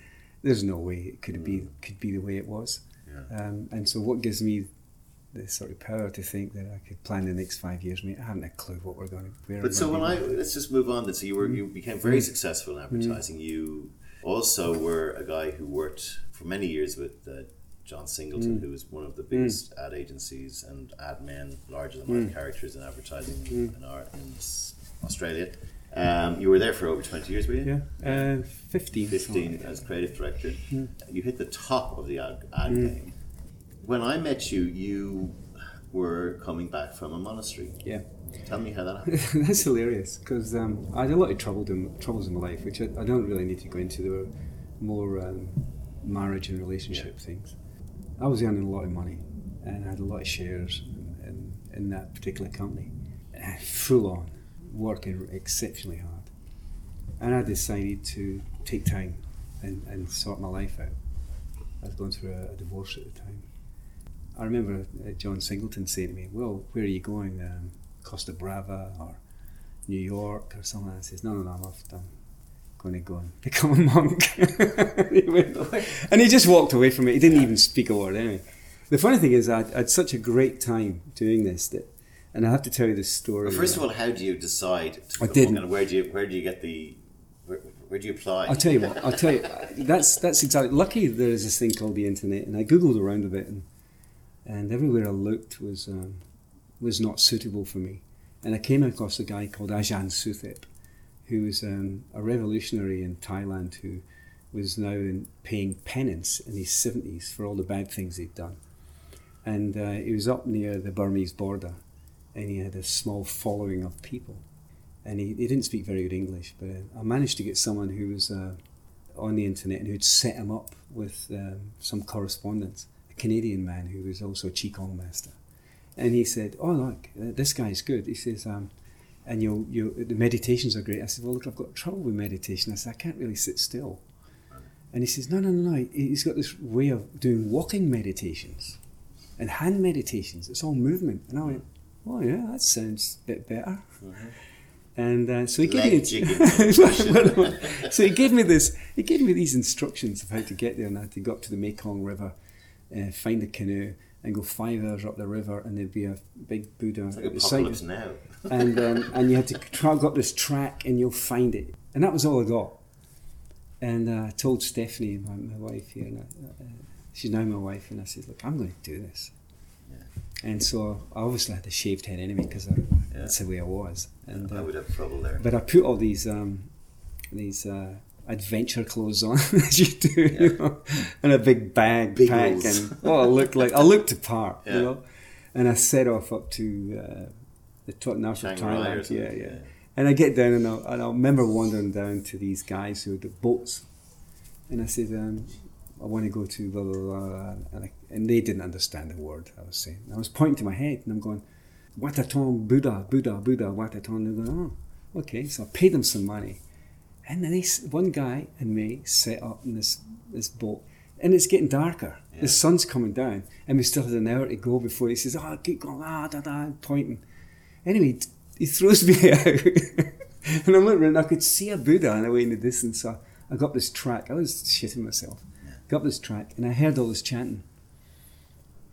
there's no way it could be could be the way it was. Mm. Yeah. Um, and so what gives me the sort of power to think that I could plan the next five years. Mate, I haven't a clue what we're going to. Where But so when I let's just move on. Then, so you were you became very mm. successful in mm. advertising. You also were a guy who worked for many years with uh, John Singleton, mm. who was one of the biggest ad agencies and ad men, larger than life characters in advertising in, our, in Australia. Um, you were there for over twenty years, were you? yeah, uh, fifteen. 15 as creative director. You hit the top of the ad, ad game. When I met you, you were coming back from a monastery. Yeah. Tell me how that happened. That's hilarious because um, I had a lot of trouble in, troubles in my life, which I, I don't really need to go into. There were more um, marriage and relationship things. I was earning a lot of money and I had a lot of shares in, in, in that particular company. Full on, working exceptionally hard. And I decided to take time and, and sort my life out. I was going through a, a divorce at the time. I remember uh, John Singleton saying to me, Well, where are you going? Um, Costa Brava or New York or something? I says, No, no, no, I'm off. I'm going to go and become a monk. and he just walked away from it. He didn't even speak a word anyway. The funny thing is, I had such a great time doing this that, and I have to tell you this story. Well, first of all, how do you decide? To I didn't. And where do you where do you get the where, where do you apply? I'll tell you what. I'll tell you. That's that's exactly. Lucky there is this thing called the internet, and I googled around a bit, and and everywhere I looked was um, was not suitable for me. And I came across a guy called Ajahn Suthep, who was um, a revolutionary in Thailand who was now in paying penance in his seventies for all the bad things he'd done. And uh, he was up near the Burmese border, and he had a small following of people and he, he didn't speak very good English, but uh, I managed to get someone who was uh, on the internet and who'd set him up with um, some correspondence, a Canadian man who was also a Qigong master. And he said, Oh, look, uh, this guy's good. He says, um, and you you the meditations are great. I said, Well, look, I've got trouble with meditation. I said, I can't really sit still. And he says, No, no, no, no. He's got this way of doing walking meditations and hand meditations. It's all movement. And I went, Oh, yeah, that sounds a bit better. And uh, so he gave Leg me so he gave me this. He gave me these instructions of how to get there, and I had to go up to the Mekong River, uh, find a canoe, and go five hours up the river, and there'd be a big Buddha Like at the side. now. And um, and you had to try up this track, and you'll find it. And that was all I got. And uh, I told Stephanie, my, my wife here, and I, uh, she's now my wife, and I said, "Look, I'm going to do this." And so I obviously had a shaved head anyway because that's the way I was. And I uh, would have trouble there. but I put all these um, these uh, adventure clothes on as you do, you know, and a big bag Big pack, and oh, I looked like I looked apart, Yeah. you know. And I set off up to uh, the top north of Chiang Rai or Thailand, yeah, yeah, yeah. And I get down and I, and I remember wandering down to these guys who had the boats, and I said, um, I want to go to blah blah blah, and, I, and they didn't understand the word I was saying. I was pointing to my head and I'm going, Wataton Buddha, Buddha, Buddha, Wataton. They're going, oh, okay. So I paid them some money, and then they, s- one guy and me set up in this this boat, and it's getting darker. Yeah. The sun's coming down, and we still had an hour to go before he says, "Oh, keep going, ah, da da," pointing. Anyway, he throws me out, and I'm looking, and I could see a Buddha on the way in the distance. So I got this track. I was shitting myself. Got this track, and I heard all this chanting.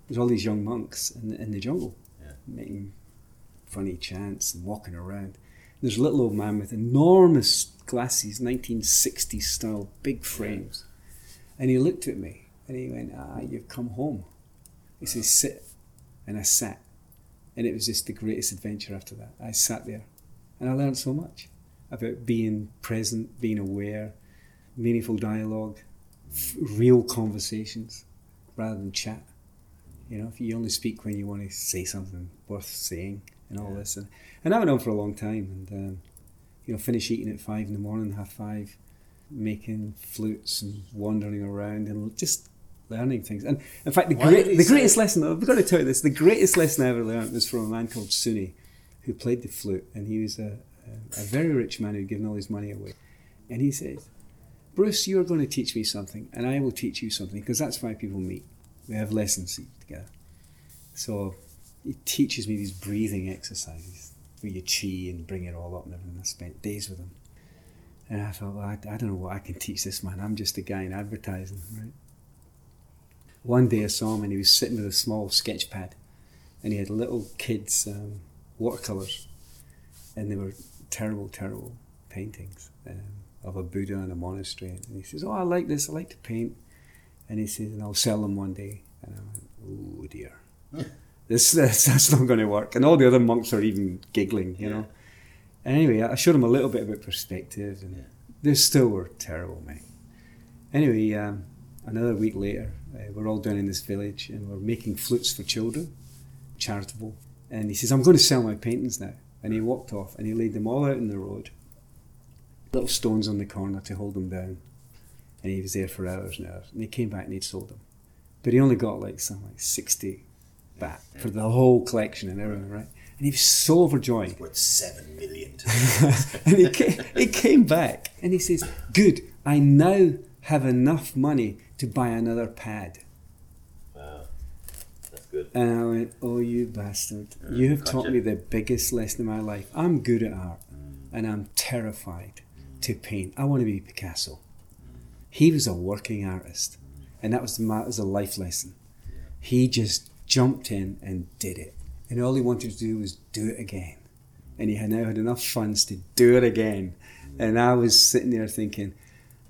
There's all these young monks in the, in the jungle, Yeah. making funny chants and walking around. There's a little old man with enormous glasses, 1960s style, big frames. And he looked at me and he went, Ah, you've come home. He says, Sit. And I sat. And it was just the greatest adventure after that. I sat there and I learned so much about being present, being aware, meaningful dialogue, f- real conversations rather than chat. You know, if you only speak when you want to say something worth saying and all Yeah. this. And, and that went on for a long time. And, um, you know, finish eating at five in the morning, half five, making flutes and wandering around and just learning things. And in fact, the, great, the say- greatest lesson, I've got to tell you this, the greatest lesson I ever learned was from a man called Suni who played the flute. And he was a, a, a very rich man who'd given all his money away. And he said, Bruce, you're going to teach me something, and I will teach you something, because that's why people meet. We have lessons together. So he teaches me these breathing exercises where you chi and bring it all up and everything. I spent days with him. And I thought, well, I, I don't know what I can teach this man. I'm just a guy in advertising, right? One day I saw him and he was sitting with a small sketch pad and he had little kids' um, watercolors, and they were terrible, terrible paintings um, of a Buddha in a monastery. And he says, "Oh, I like this. I like to paint." And he says, "And I'll sell them one day." And I went, "Oh dear." This, this that's not going to work, and all the other monks are even giggling, you Yeah. know. Anyway, I showed him a little bit about perspective, and Yeah. they still were terrible, mate. Anyway, um, another week later, uh, we're all down in this village and we're making flutes for children, charitable. And he says, I'm going to sell my paintings now. And he walked off and he laid them all out in the road, little stones on the corner to hold them down. And he was there for hours and hours. And he came back and he'd sold them. But he only got like something like 60 back for the whole collection and everything, right? And he was so overjoyed. Worth seven million. and he came, he came back and he says, Good, I now have enough money to buy another pad. wow, that's good. And I went, Oh, you bastard. Mm, you have taught me the biggest lesson in my life. I'm good at art Mm. and I'm terrified mm. to paint. I want to be Picasso. He was a working artist mm. and that was, that was a life lesson. He just jumped in and did it. And all he wanted to do was do it again. And he had now had enough funds to do it again. And I was sitting there thinking,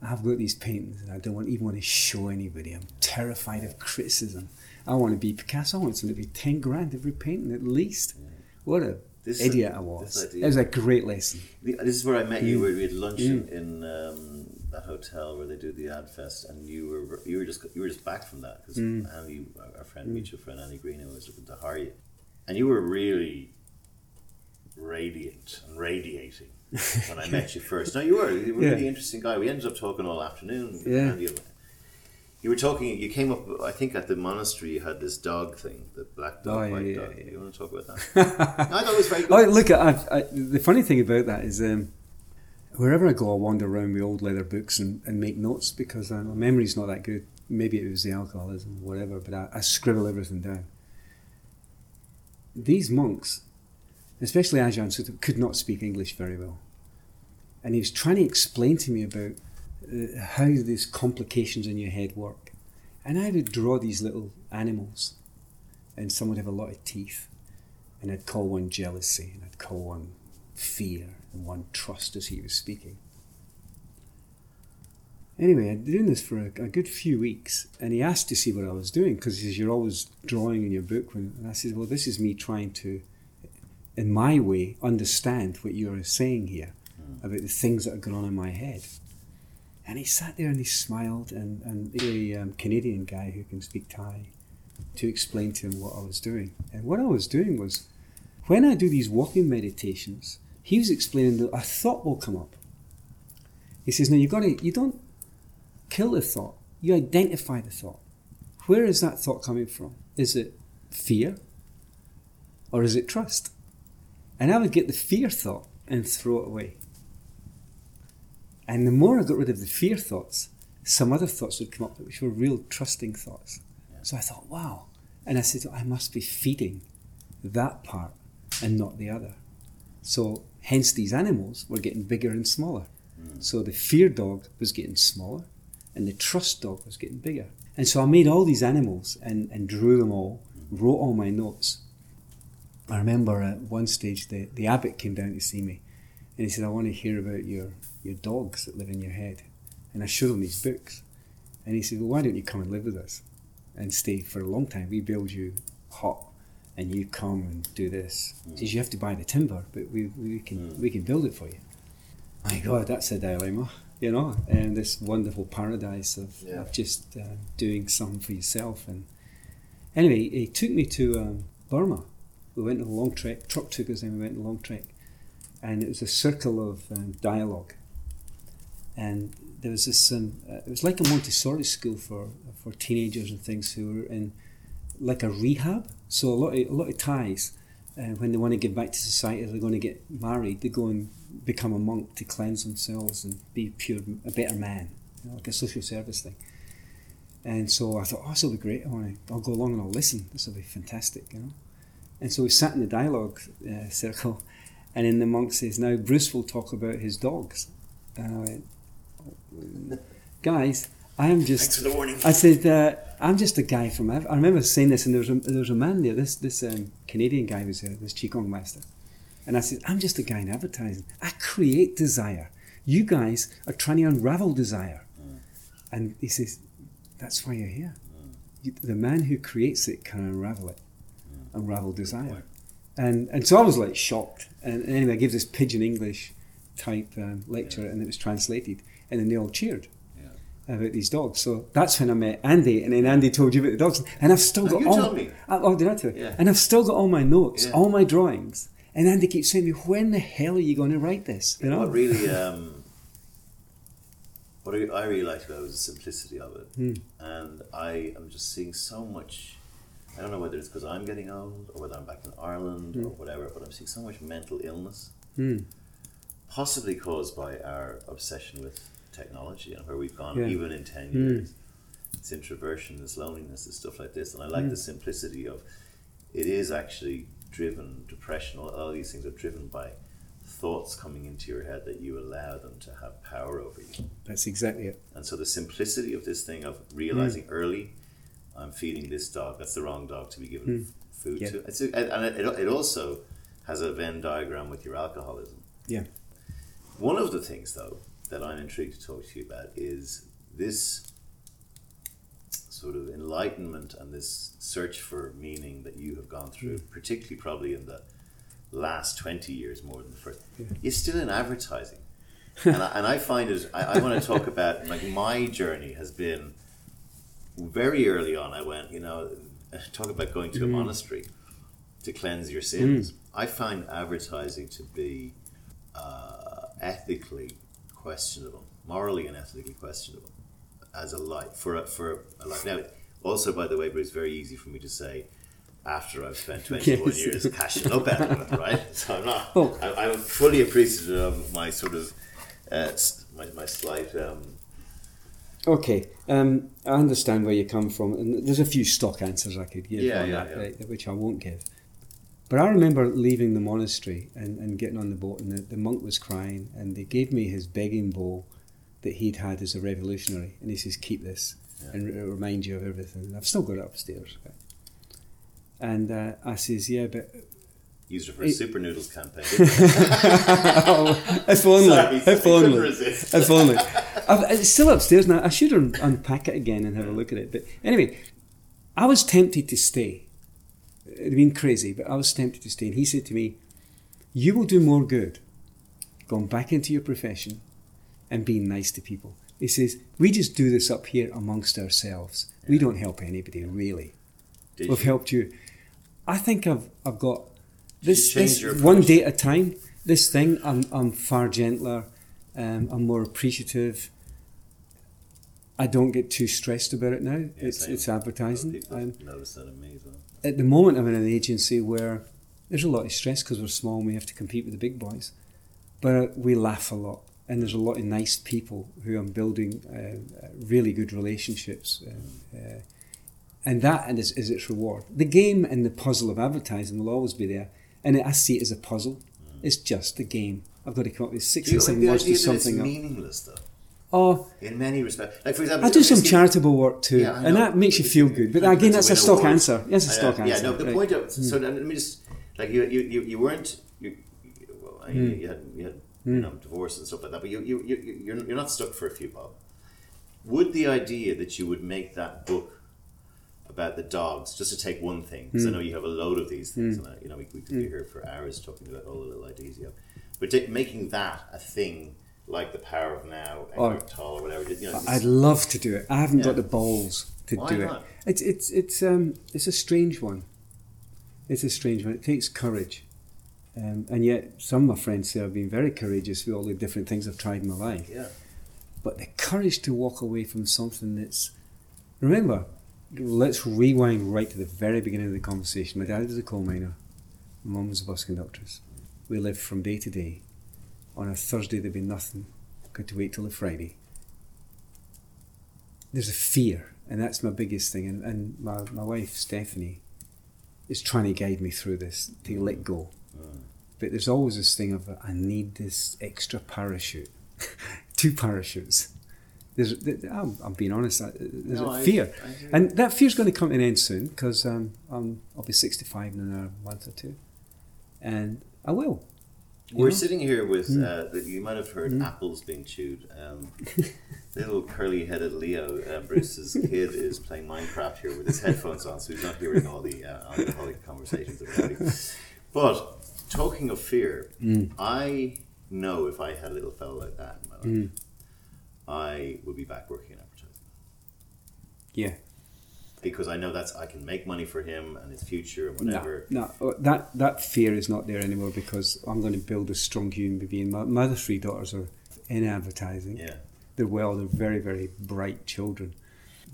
I've got these paintings and I don't want, even want to show anybody. I'm terrified of criticism. I want to be Picasso. I want something to be 10 grand every painting at least. What a This- idiot I was. It was a great lesson. This is where I met you. Mm. Where we had lunch in, in um, that hotel where they do the ad fest, and you were you were just you were just back from that because Mm. Annie, our- friend, mutual friend Annie Green, was looking to hire you, and you were really radiant and radiating when I met you first. No, you were. You were a Yeah. really interesting guy. We ended up talking all afternoon. Yeah. Andy. You were talking. You came up. I think at the monastery you had this dog thing, the black dog, Oh, white yeah, dog. yeah. You want to talk about that? I thought it was very good. Oh, look, I've, I, the funny thing about that is um, wherever I go, I wander around with old leather books and, and make notes because uh, my memory's not that good. Maybe it was the alcoholism whatever, but I, I scribble everything down. These monks, especially Ajahn Sutta, could not speak English very well. And he was trying to explain to me about uh, how these complications in your head work. And I would draw these little animals, and some would have a lot of teeth and I'd call one jealousy, and I'd call one fear, and one trust as he was speaking. Anyway, I'd been doing this for a, a good few weeks, and he asked to see what I was doing because he says, You're always drawing in your book. When, and I said, Well, this is me trying to, in my way, understand what you're saying here about the things that are going on in my head. And he sat there and he smiled, and, and a um, Canadian guy who can speak Thai to explain to him what I was doing. And what I was doing was, when I do these walking meditations, he was explaining that a thought will come up. He says, "No, you've got to. You don't kill the thought. You identify the thought. Where is that thought coming from? Is it fear, or is it trust?" And I would get the fear thought and throw it away. And the more I got rid of the fear thoughts, some other thoughts would come up which were real trusting thoughts. So I thought, wow. And I said, I must be feeding that part and not the other. So hence these animals were getting bigger and smaller. So the fear dog was getting smaller and the trust dog was getting bigger. And so I made all these animals and, and drew them all, wrote all my notes. I remember at one stage the, the abbot came down to see me and he said, I want to hear about your, your dogs that live in your head. And I showed him these books. And he said, Well, why don't you come and live with us and stay for a long time? We build you hut and you come and do this. He says, You have to buy the timber, but we, we, can, we can build it for you. My God, that's a dilemma, you know, and this wonderful paradise of, Yeah. of just uh, doing something for yourself. And anyway, he took me to um, Burma. We went on a long trek. Truck took us and we went on a long trek. And it was a circle of um, dialogue. And there was this, um, uh, it was like a Montessori school for, for teenagers and things who were in like a rehab. So a lot of, a lot of Thais, uh, when they want to give back to society, they're going to get married, they go and become a monk to cleanse themselves and be pure, a better man, you know, like a social service thing. And so I thought, oh, this will be great. I want to, I'll go along and I'll listen. This will be fantastic, you know. And so we sat in the dialogue uh, circle, and then the monk says, "Now Bruce will talk about his dogs." And I went, "Guys, I am just Thanks for the warning. I said, uh, I'm just a guy from. I remember saying this, and there was a, there was a man there. This this um, Canadian guy was here, this qigong master, and I said, "I'm just a guy in advertising. I create desire. You guys are trying to unravel desire." And he says, "That's why you're here. You, the man who creates it can unravel it, unravel desire." And and so I was like shocked. And, and anyway, I gave this pidgin English type um, lecture, and it was translated, and then they all cheered about these dogs. So that's when I met Andy, and then Andy told you about the dogs, and I've still got you all. told me. I, oh, did I tell you? Yeah. And I've still got all my notes, Yeah. all my drawings, and Andy keeps saying to me, "When the hell are you going to write this?" You know? What really, um, what I really liked about it was the simplicity of it, Hmm. and I am just seeing so much. I don't know whether it's because I'm getting old or whether I'm back in Ireland or whatever, but I'm seeing so much mental illness, Hmm. possibly caused by our obsession with technology and where we've gone, Yeah. even in ten Hmm. years. It's introversion, it's loneliness, it's stuff like this, and I like the hmm. simplicity of it is actually driven depression all, all these things are driven by thoughts coming into your head that you allow them to have power over you That's exactly it. and so the simplicity of this thing of hmm. realizing early i'm feeding this dog that's the wrong dog to be given f- hmm. food Yeah. to it's a, and it, it also has a venn diagram with your alcoholism Yeah. one of the things though that i'm intrigued to talk to you about is this sort of enlightenment and this search for meaning that you have gone through, mm. particularly probably in the last 20 years more than the first, you're still in advertising. and, I, and I find it, I, I want to talk about, like, my journey has been very early on. I went, you know, talk about going to a mm. monastery to cleanse your sins. Mm. I find advertising to be uh, ethically questionable, morally and ethically questionable as a life for a, for a life. Now, also by the way, but it's very easy for me to say after I've spent 21 Yes. years cashing up of it, right? So I'm not. Oh. I, I'm fully appreciative of my sort of uh, my, my slight. Um, Okay, um, I understand where you come from, and there's a few stock answers I could give Yeah, on yeah, that, yeah. right, which I won't give. But I remember leaving the monastery and, and getting on the boat, and the, the monk was crying, and they gave me his begging bowl that he'd had as a revolutionary, and he says, "Keep this, and it'll remind you of everything." And I've still got it upstairs. And uh, I says, "Yeah, but used it for a super noodles campaign. oh, if only, Sorry, if only, if only. I've, it's still upstairs now. I should un- unpack it again and have a look at it. But anyway, I was tempted to stay. It'd been crazy, but I was tempted to stay. And he said to me, "You will do more good going back into your profession and being nice to people." He says, "We just do this up here amongst ourselves. We don't help anybody really. Did We've you? helped you. I think I've I've got this, this one day at a time. This thing, I'm I'm far gentler. Um, I'm more appreciative. I don't get too stressed about it now. Yeah, it's same. it's advertising. notice that in me as well. at the moment, I'm in an agency where there's a lot of stress because we're small and we have to compete with the big boys. But uh, we laugh a lot, and there's a lot of nice people who I'm building uh, uh, really good relationships. Uh, uh, and that and is, is its reward. The game and the puzzle of advertising will always be there, and I see it as a puzzle. It's just a game. I've got to come up with six Do or seven the words to it's something else. meaningless though? Oh, In many respects, like for example, I do some charitable work too, Yeah, and that makes you feel good. But again, that's a stock awards. answer. Yes, a stock answer. Yeah, no. The right. point of hmm. so let me just like you you you, you weren't you, you, well, I mean, you had you had hmm. you know divorce and stuff like that, but you you you you're, you're not stuck for a few bob. Would the idea that you would make that book about the dogs, just to take one thing, because I hmm. know you have a load of these things, and I, you know we, we could be here for hours talking about all the little ideas you have, but ta- making that a thing like the power of now, Oh. Eckhart Tolle or whatever, you know, I'd love to do it. I haven't Yeah. got the balls to Why do not? it. It's it's it's um it's a strange one. It's a strange one. It takes courage, um, and yet some of my friends say I've been very courageous with all the different things I've tried in my life. yeah. But the courage to walk away from something that's remember. Let's rewind right to the very beginning of the conversation. My dad was a coal miner. My mum was a bus conductress. We lived from day to day. On a Thursday there'd be nothing. Got to wait till the Friday there's a fear, and that's my biggest thing. And, and my, my wife, Stephanie, is trying to guide me through this to let go. But there's always this thing of, I need this extra parachute, two parachutes. There's, I'm, I'm being honest. uh, There's No, a I- fear, I hear and that fear's going to come to an end soon because um, I'm, I'll be 65 in another month or two, and I will. We're sitting here with, Mm. uh, that you might have heard Mm. apples being chewed. Um, little curly headed Leo, uh, Bruce's kid, is playing Minecraft here with his headphones on, so he's not hearing all the uh, alcoholic conversations that we're having. But talking of fear, Mm. I know if I had a little fellow like that in my life, Mm. I would be back working in advertising. Yeah. Because I know that's I can make money for him and his future and whatever. no, uh, that that fear is not there anymore because I'm going to build a strong human being. My, my other three daughters are in advertising. Yeah. They're well. They're very very bright children.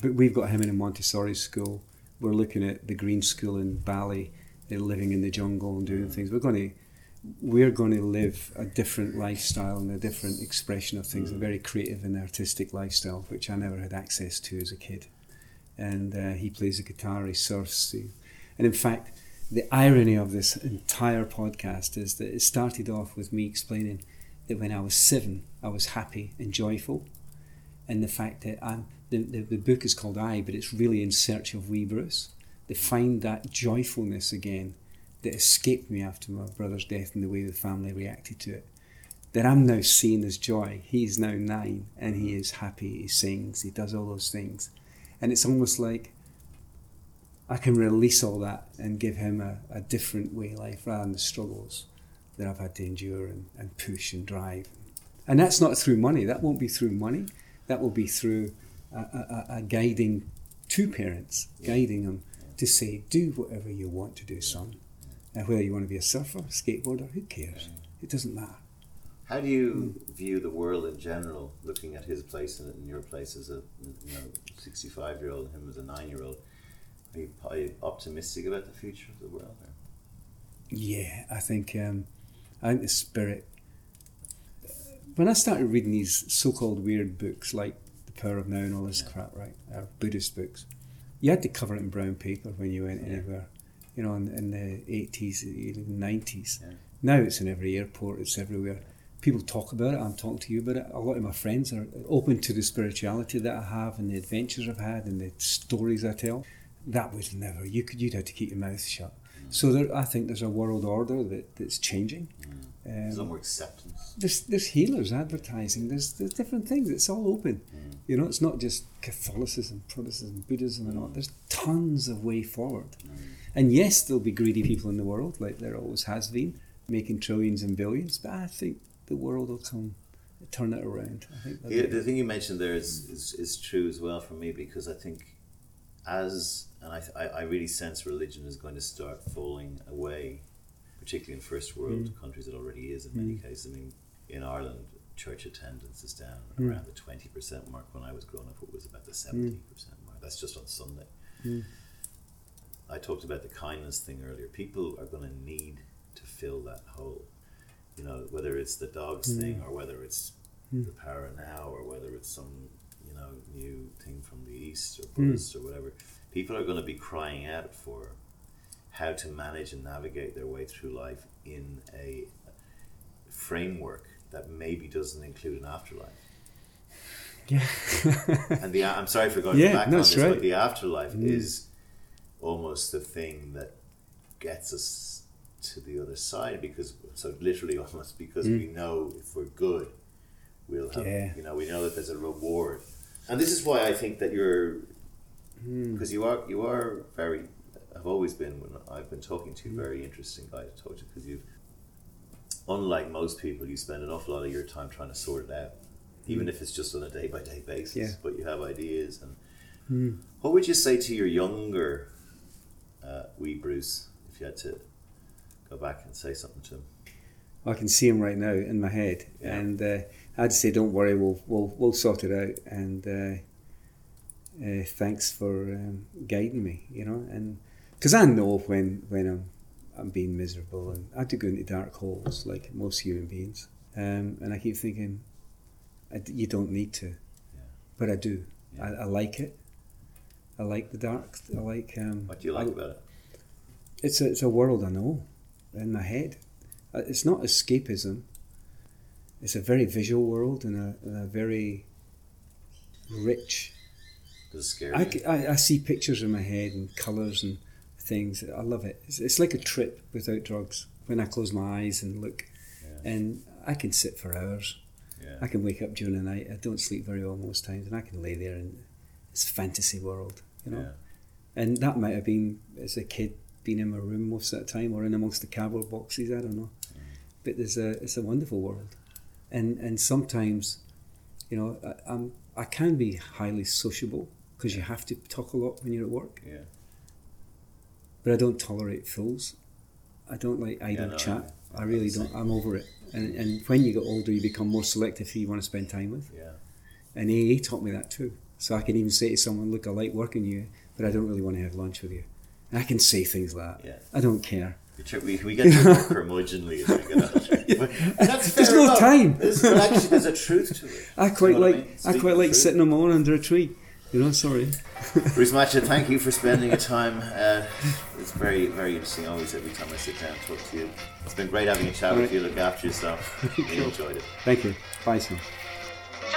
But we've got him in a Montessori school. We're looking at the Green School in Bali. They're living in the jungle and doing things. We're going to we're going to live a different lifestyle and a different expression of things, a very creative and artistic lifestyle, which I never had access to as a kid. And uh, he plays the guitar, he surfs, he, and in fact, the irony of this entire podcast is that it started off with me explaining that when I was seven, I was happy and joyful, and the fact that I'm the, the, the book is called I, but it's really in search of wee Bruce. To find that joyfulness again that escaped me after my brother's death and the way the family reacted to it. That I'm now seeing as joy. He's now nine and he is happy, he sings, he does all those things. And it's almost like I can release all that and give him a, a different way of life rather than the struggles that I've had to endure and, and push and drive. And that's not through money. That won't be through money. That will be through a, a, a guiding two parents, guiding them to say, do whatever you want to do, son. And whether you want to be a surfer, skateboarder, who cares? It doesn't matter. How do you view the world in general, looking at his place and your place as a you know sixty-five year old, him as a nine-year-old? Are you, are you optimistic about the future of the world? Or? Yeah, I think um, I think the spirit. When I started reading these so-called weird books like The Power of Now and all this crap, right, or Buddhist books, you had to cover it in brown paper when you went anywhere. You know, in, in the eighties, even nineties. Yeah. Now it's in every airport. It's everywhere. People talk about it. I'm talking to you about it. A lot of my friends are open to the spirituality that I have and the adventures I've had and the stories I tell. That was never. You could. You'd have to keep your mouth shut. So there, I think there's a world order that, that's changing. There's no Um, more acceptance. there's there's healers advertising. There's there's different things. It's all open. Mm. You know, it's not just Catholicism, Protestantism, Buddhism, and all. Mm. There's tons of way forward. Mm. And yes, there'll be greedy people in the world, like there always has been, making trillions and billions. But I think the world will come, turn it around. I think Yeah, the thing you mentioned there is, is, is true as well for me because I think as and I, I, I really sense religion is going to start falling away, particularly in first world mm. countries. It already is in many mm. cases. I mean, in Ireland, church attendance is down mm. around the twenty percent mark. When I was growing up, it was about the seventy percent mark. That's just on Sunday. I talked about the kindness thing earlier. People are going to need to fill that hole. You know, whether it's the dogs thing or whether it's hmm. the power now or whether it's some you know new thing from the east or hmm. Buddhist or whatever. People are going to be crying out for how to manage and navigate their way through life in a framework that maybe doesn't include an afterlife. yeah. And the I'm sorry for going Yeah, back no, on this, right. but the afterlife mm. is almost the thing that gets us to the other side because so literally almost because we mm. know if we're good we'll have Yeah. you know we know that there's a reward. And this is why I think that you're hmm. because you are you are very have always been when I've been talking to you mm. very interesting guy to talk to because you've unlike most people you spend an awful lot of your time trying to sort it out even mm. if it's just on a day by day basis Yeah. but you have ideas and hmm. what would you say to your younger uh, wee Bruce if you had to go back and say something to him I can see him right now in my head, Yeah. and uh, I'd say, "Don't worry, we'll we'll we'll sort it out." And uh, uh, thanks for um, guiding me, you know, and because I know when when I'm I'm being miserable, and I do go into dark holes like most human beings, um, and I keep thinking, I you don't need to, but I do. Yeah. I, I like it. I like the dark. I like. Um, what do you like I- about it it's a, it's a world I know in my head. Uh, It's not escapism. It's a very visual world and a, and a very rich. Does it scare I, I- I see pictures in my head and colours and things. I love it. It's, it's like a trip without drugs. When I close my eyes and look, Yeah. and I can sit for hours. Yeah. I can wake up during the night. I don't sleep very well most times, and I can lay there and it's a fantasy world, you know. Yeah. And that might have been as a kid being in my room most of the time, or in amongst the cardboard boxes. I don't know. But there's a it's a wonderful world, and and sometimes, you know, I, I'm I can be highly sociable because you have to talk a lot when you're at work. Yeah. But I don't tolerate fools. I don't like idle no, chat. I- I really don't. I'm over it. And and when you get older, you become more selective who you want to spend time with. Yeah. And AA taught me that too. So I can even say to someone, "Look, I like working you, but I don't really want to have lunch with you." And I can say things like that. Yeah. I don't care. We, we, we get to work curmudgeonly as we get older. But that's There's fair no enough. time. There's, actually, there's a truth to it. I quite You know what like mean? I, quite like truth. sitting on my own under a tree. You know, sorry. Bruce Matchett, thank you for spending your time. Uh, it's very, very interesting always every time I sit down and talk to you. It's been great having a chat with Right. you. Look after yourself. We enjoyed it. Thank you. Bye, son. Two,